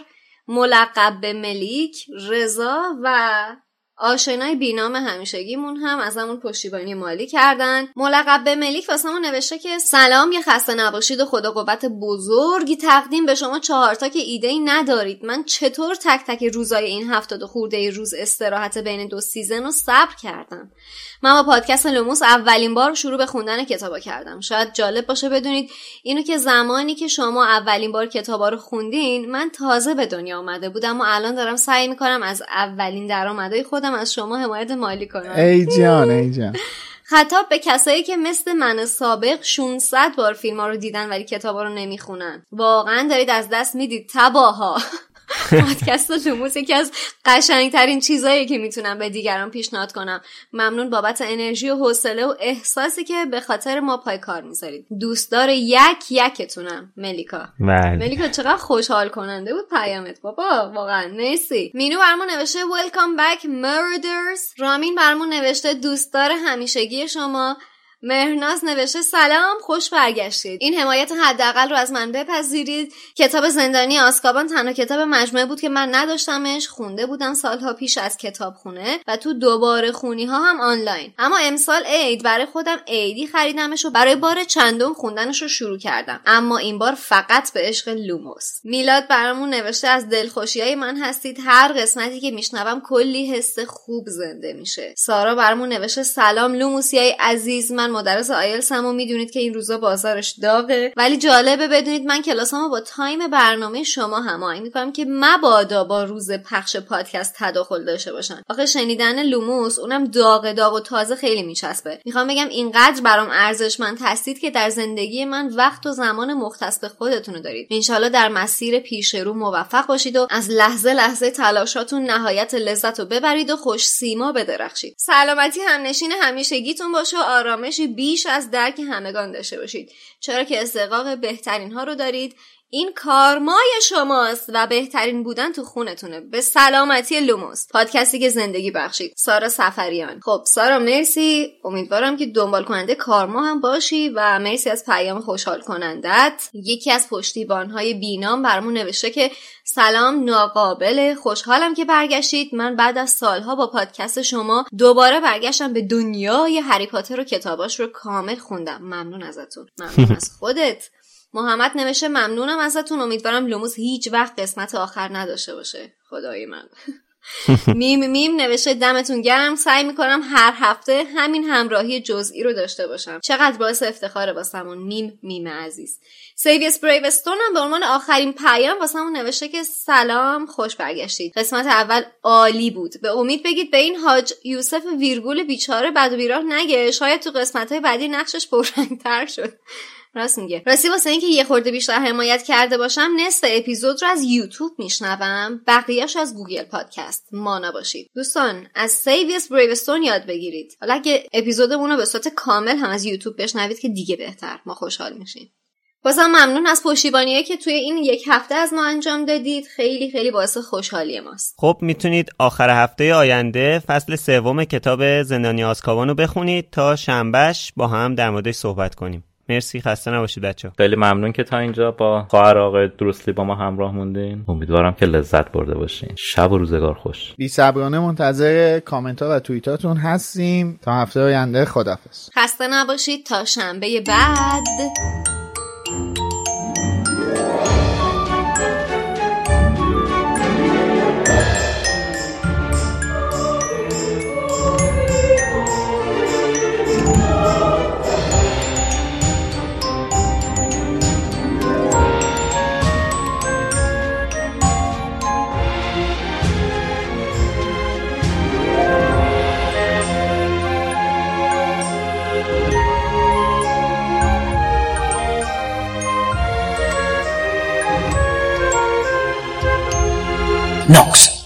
ملقب به ملیک رضا و آشنای بینام همیشگیمون هم از همون پشتیبانی مالی کردن. ملقب به ملیک واسمون نوشته که سلام یه خسته نباشید و خدا قوت بزرگی تقدیم به شما چهارتا که ایده ای ندارید. من چطور تک تک روزای این هفتاد خورده روز استراحت بین دو سیزن رو صبر کردم؟ من با پادکست لوموس اولین بار شروع به خوندن کتابا کردم. شاید جالب باشه بدونید اینو که زمانی که شما اولین بار کتابا رو خوندین من تازه به دنیا آمده بودم و الان دارم سعی می‌کنم از اولین درآمدهای خودم از شما حمایت مالی کنم. ای جان ای جان. خطاب به کسایی که مثل من سابق 600 بار فیلم ها رو دیدن ولی کتاب ها رو نمی‌خونن. واقعا دارید از دست می‌دید تباها. پادکست لوموس یکی از قشنگترین چیزایی که می‌تونم به دیگران پیشنهاد کنم. ممنون بابت انرژی و حوصله و احساسی که به خاطر ما پای کار می‌ذارید. دوستدار یک یکتونم ملیکا. ملیکا چقدر خوشحال کننده بود پیامت بابا. واقعا مرسی. مینو برمون نوشته welcome back murders رامین برمون نوشته دوستدار همیشگی شما. مهرناز نوشته سلام خوش برگشتید. این حمایت حداقل رو از من بپذیرید. کتاب زندانی آسکابان تنها کتاب مجموعه بود که من نداشتمش. خونده بودم سالها پیش از کتابخونه و تو دوباره خونی ها هم آنلاین. اما امسال عید برای خودم عیدی خریدمش و برای بار چندم خوندنش رو شروع کردم. اما این بار فقط به عشق لوموس. میلاد برامون نوشته از دلخوشی های من هستید. هر قسمتی که میشنوم کلی حس خوب زنده میشه. سارا برامون نوشته سلام لوموسی های عزیز. من مدرس آیلسم و می‌دونید که این روزا بازارش داغه. ولی جالبه بدونید من کلاسامو با time برنامه شما هماهنگ می‌کنم که مبادا با روز پخش پادکست تداخل داشته باشن. آخه شنیدن لوموس اونم داغ داغ و تازه خیلی میچسبه. می‌خوام بگم اینقدر برام ارزشمند هستید که در زندگی من وقت و زمان مختص به خودتون دارید. انشالله در مسیر پیش رو موفق باشید و از لحظه لحظه تلاشاتون نهایت لذت رو ببرید و خوش سیما بدرخشید. سلامتی همنشین همیشگیتون باشه و آرامشی بیش از درک همگان داشته باشید. چرا که استقاق بهترین ها رو دارید. این کارمای شماست و بهترین بودن تو خونتونه. به سلامتی لوموس. پادکستی که زندگی بخشید. سارا سفریان. خب سارا مرسی. امیدوارم که دنبال کننده کارما هم باشی و مرسی از پیام خوشحال کنندت. یکی از پشتیبانهای بینام برامون نوشته که سلام ناقابل. خوشحالم که برگشتید. من بعد از سالها با پادکست شما دوباره برگشتم به دنیای هری پاتر و کتاباش رو کامل خوندم. ممنون ازتون. ممنون از خودت. محمد نوشته ممنونم ازتون. امیدوارم لوموس هیچ وقت قسمت آخر نداشته باشه. خدای من. میم میم نوشته دمتون گرم. سعی می‌کنم هر هفته همین همراهی جزئی رو داشته باشم. چقدر باعث افتخاره واسمون. میم میم عزیز. سیویس بریوستون هم به عنوان آخرین پیام واسمون نوشته که سلام خوش برگشتید. قسمت اول عالی بود. به امید بگید به این حاج یوسف ویرگول بیچاره بد و بیراه نگه. شاید تو قسمت های بعدی نقشش پررنگتر شد. راست میگه. راستی واسه اینکه یه خورده بیشتر حمایت کرده باشم نصف اپیزود رو از یوتیوب میشنوم. بقیهش از گوگل پادکست. ما نباشید. دوستان از سیویس بریوستون یاد بگیرید. حالا اگه اپیزودمون رو به صورت کامل هم از یوتیوب بشنوید که دیگه بهتر. ما خوشحال میشیم. بازم ممنون از پشتیبانیه که توی این یک هفته از ما انجام دادید. خیلی خیلی باعث خوشحالی ماست. خب می‌تونید آخر هفته آینده فصل سوم کتاب زندانی آسکابان رو بخونید تا شنبهش با هم در موردش صحبت کنیم. مرسی خسته نباشید بچه خیلی ممنون که تا اینجا با خواهر آقای درستلی با ما همراه موندین. امیدوارم که لذت برده باشین. شب و روزگار خوش. بی صبرانه منتظر کامنت ها و توییتاتون هستیم. تا هفته آینده خدافظ خسته نباشید. تا شنبه بعد. knocks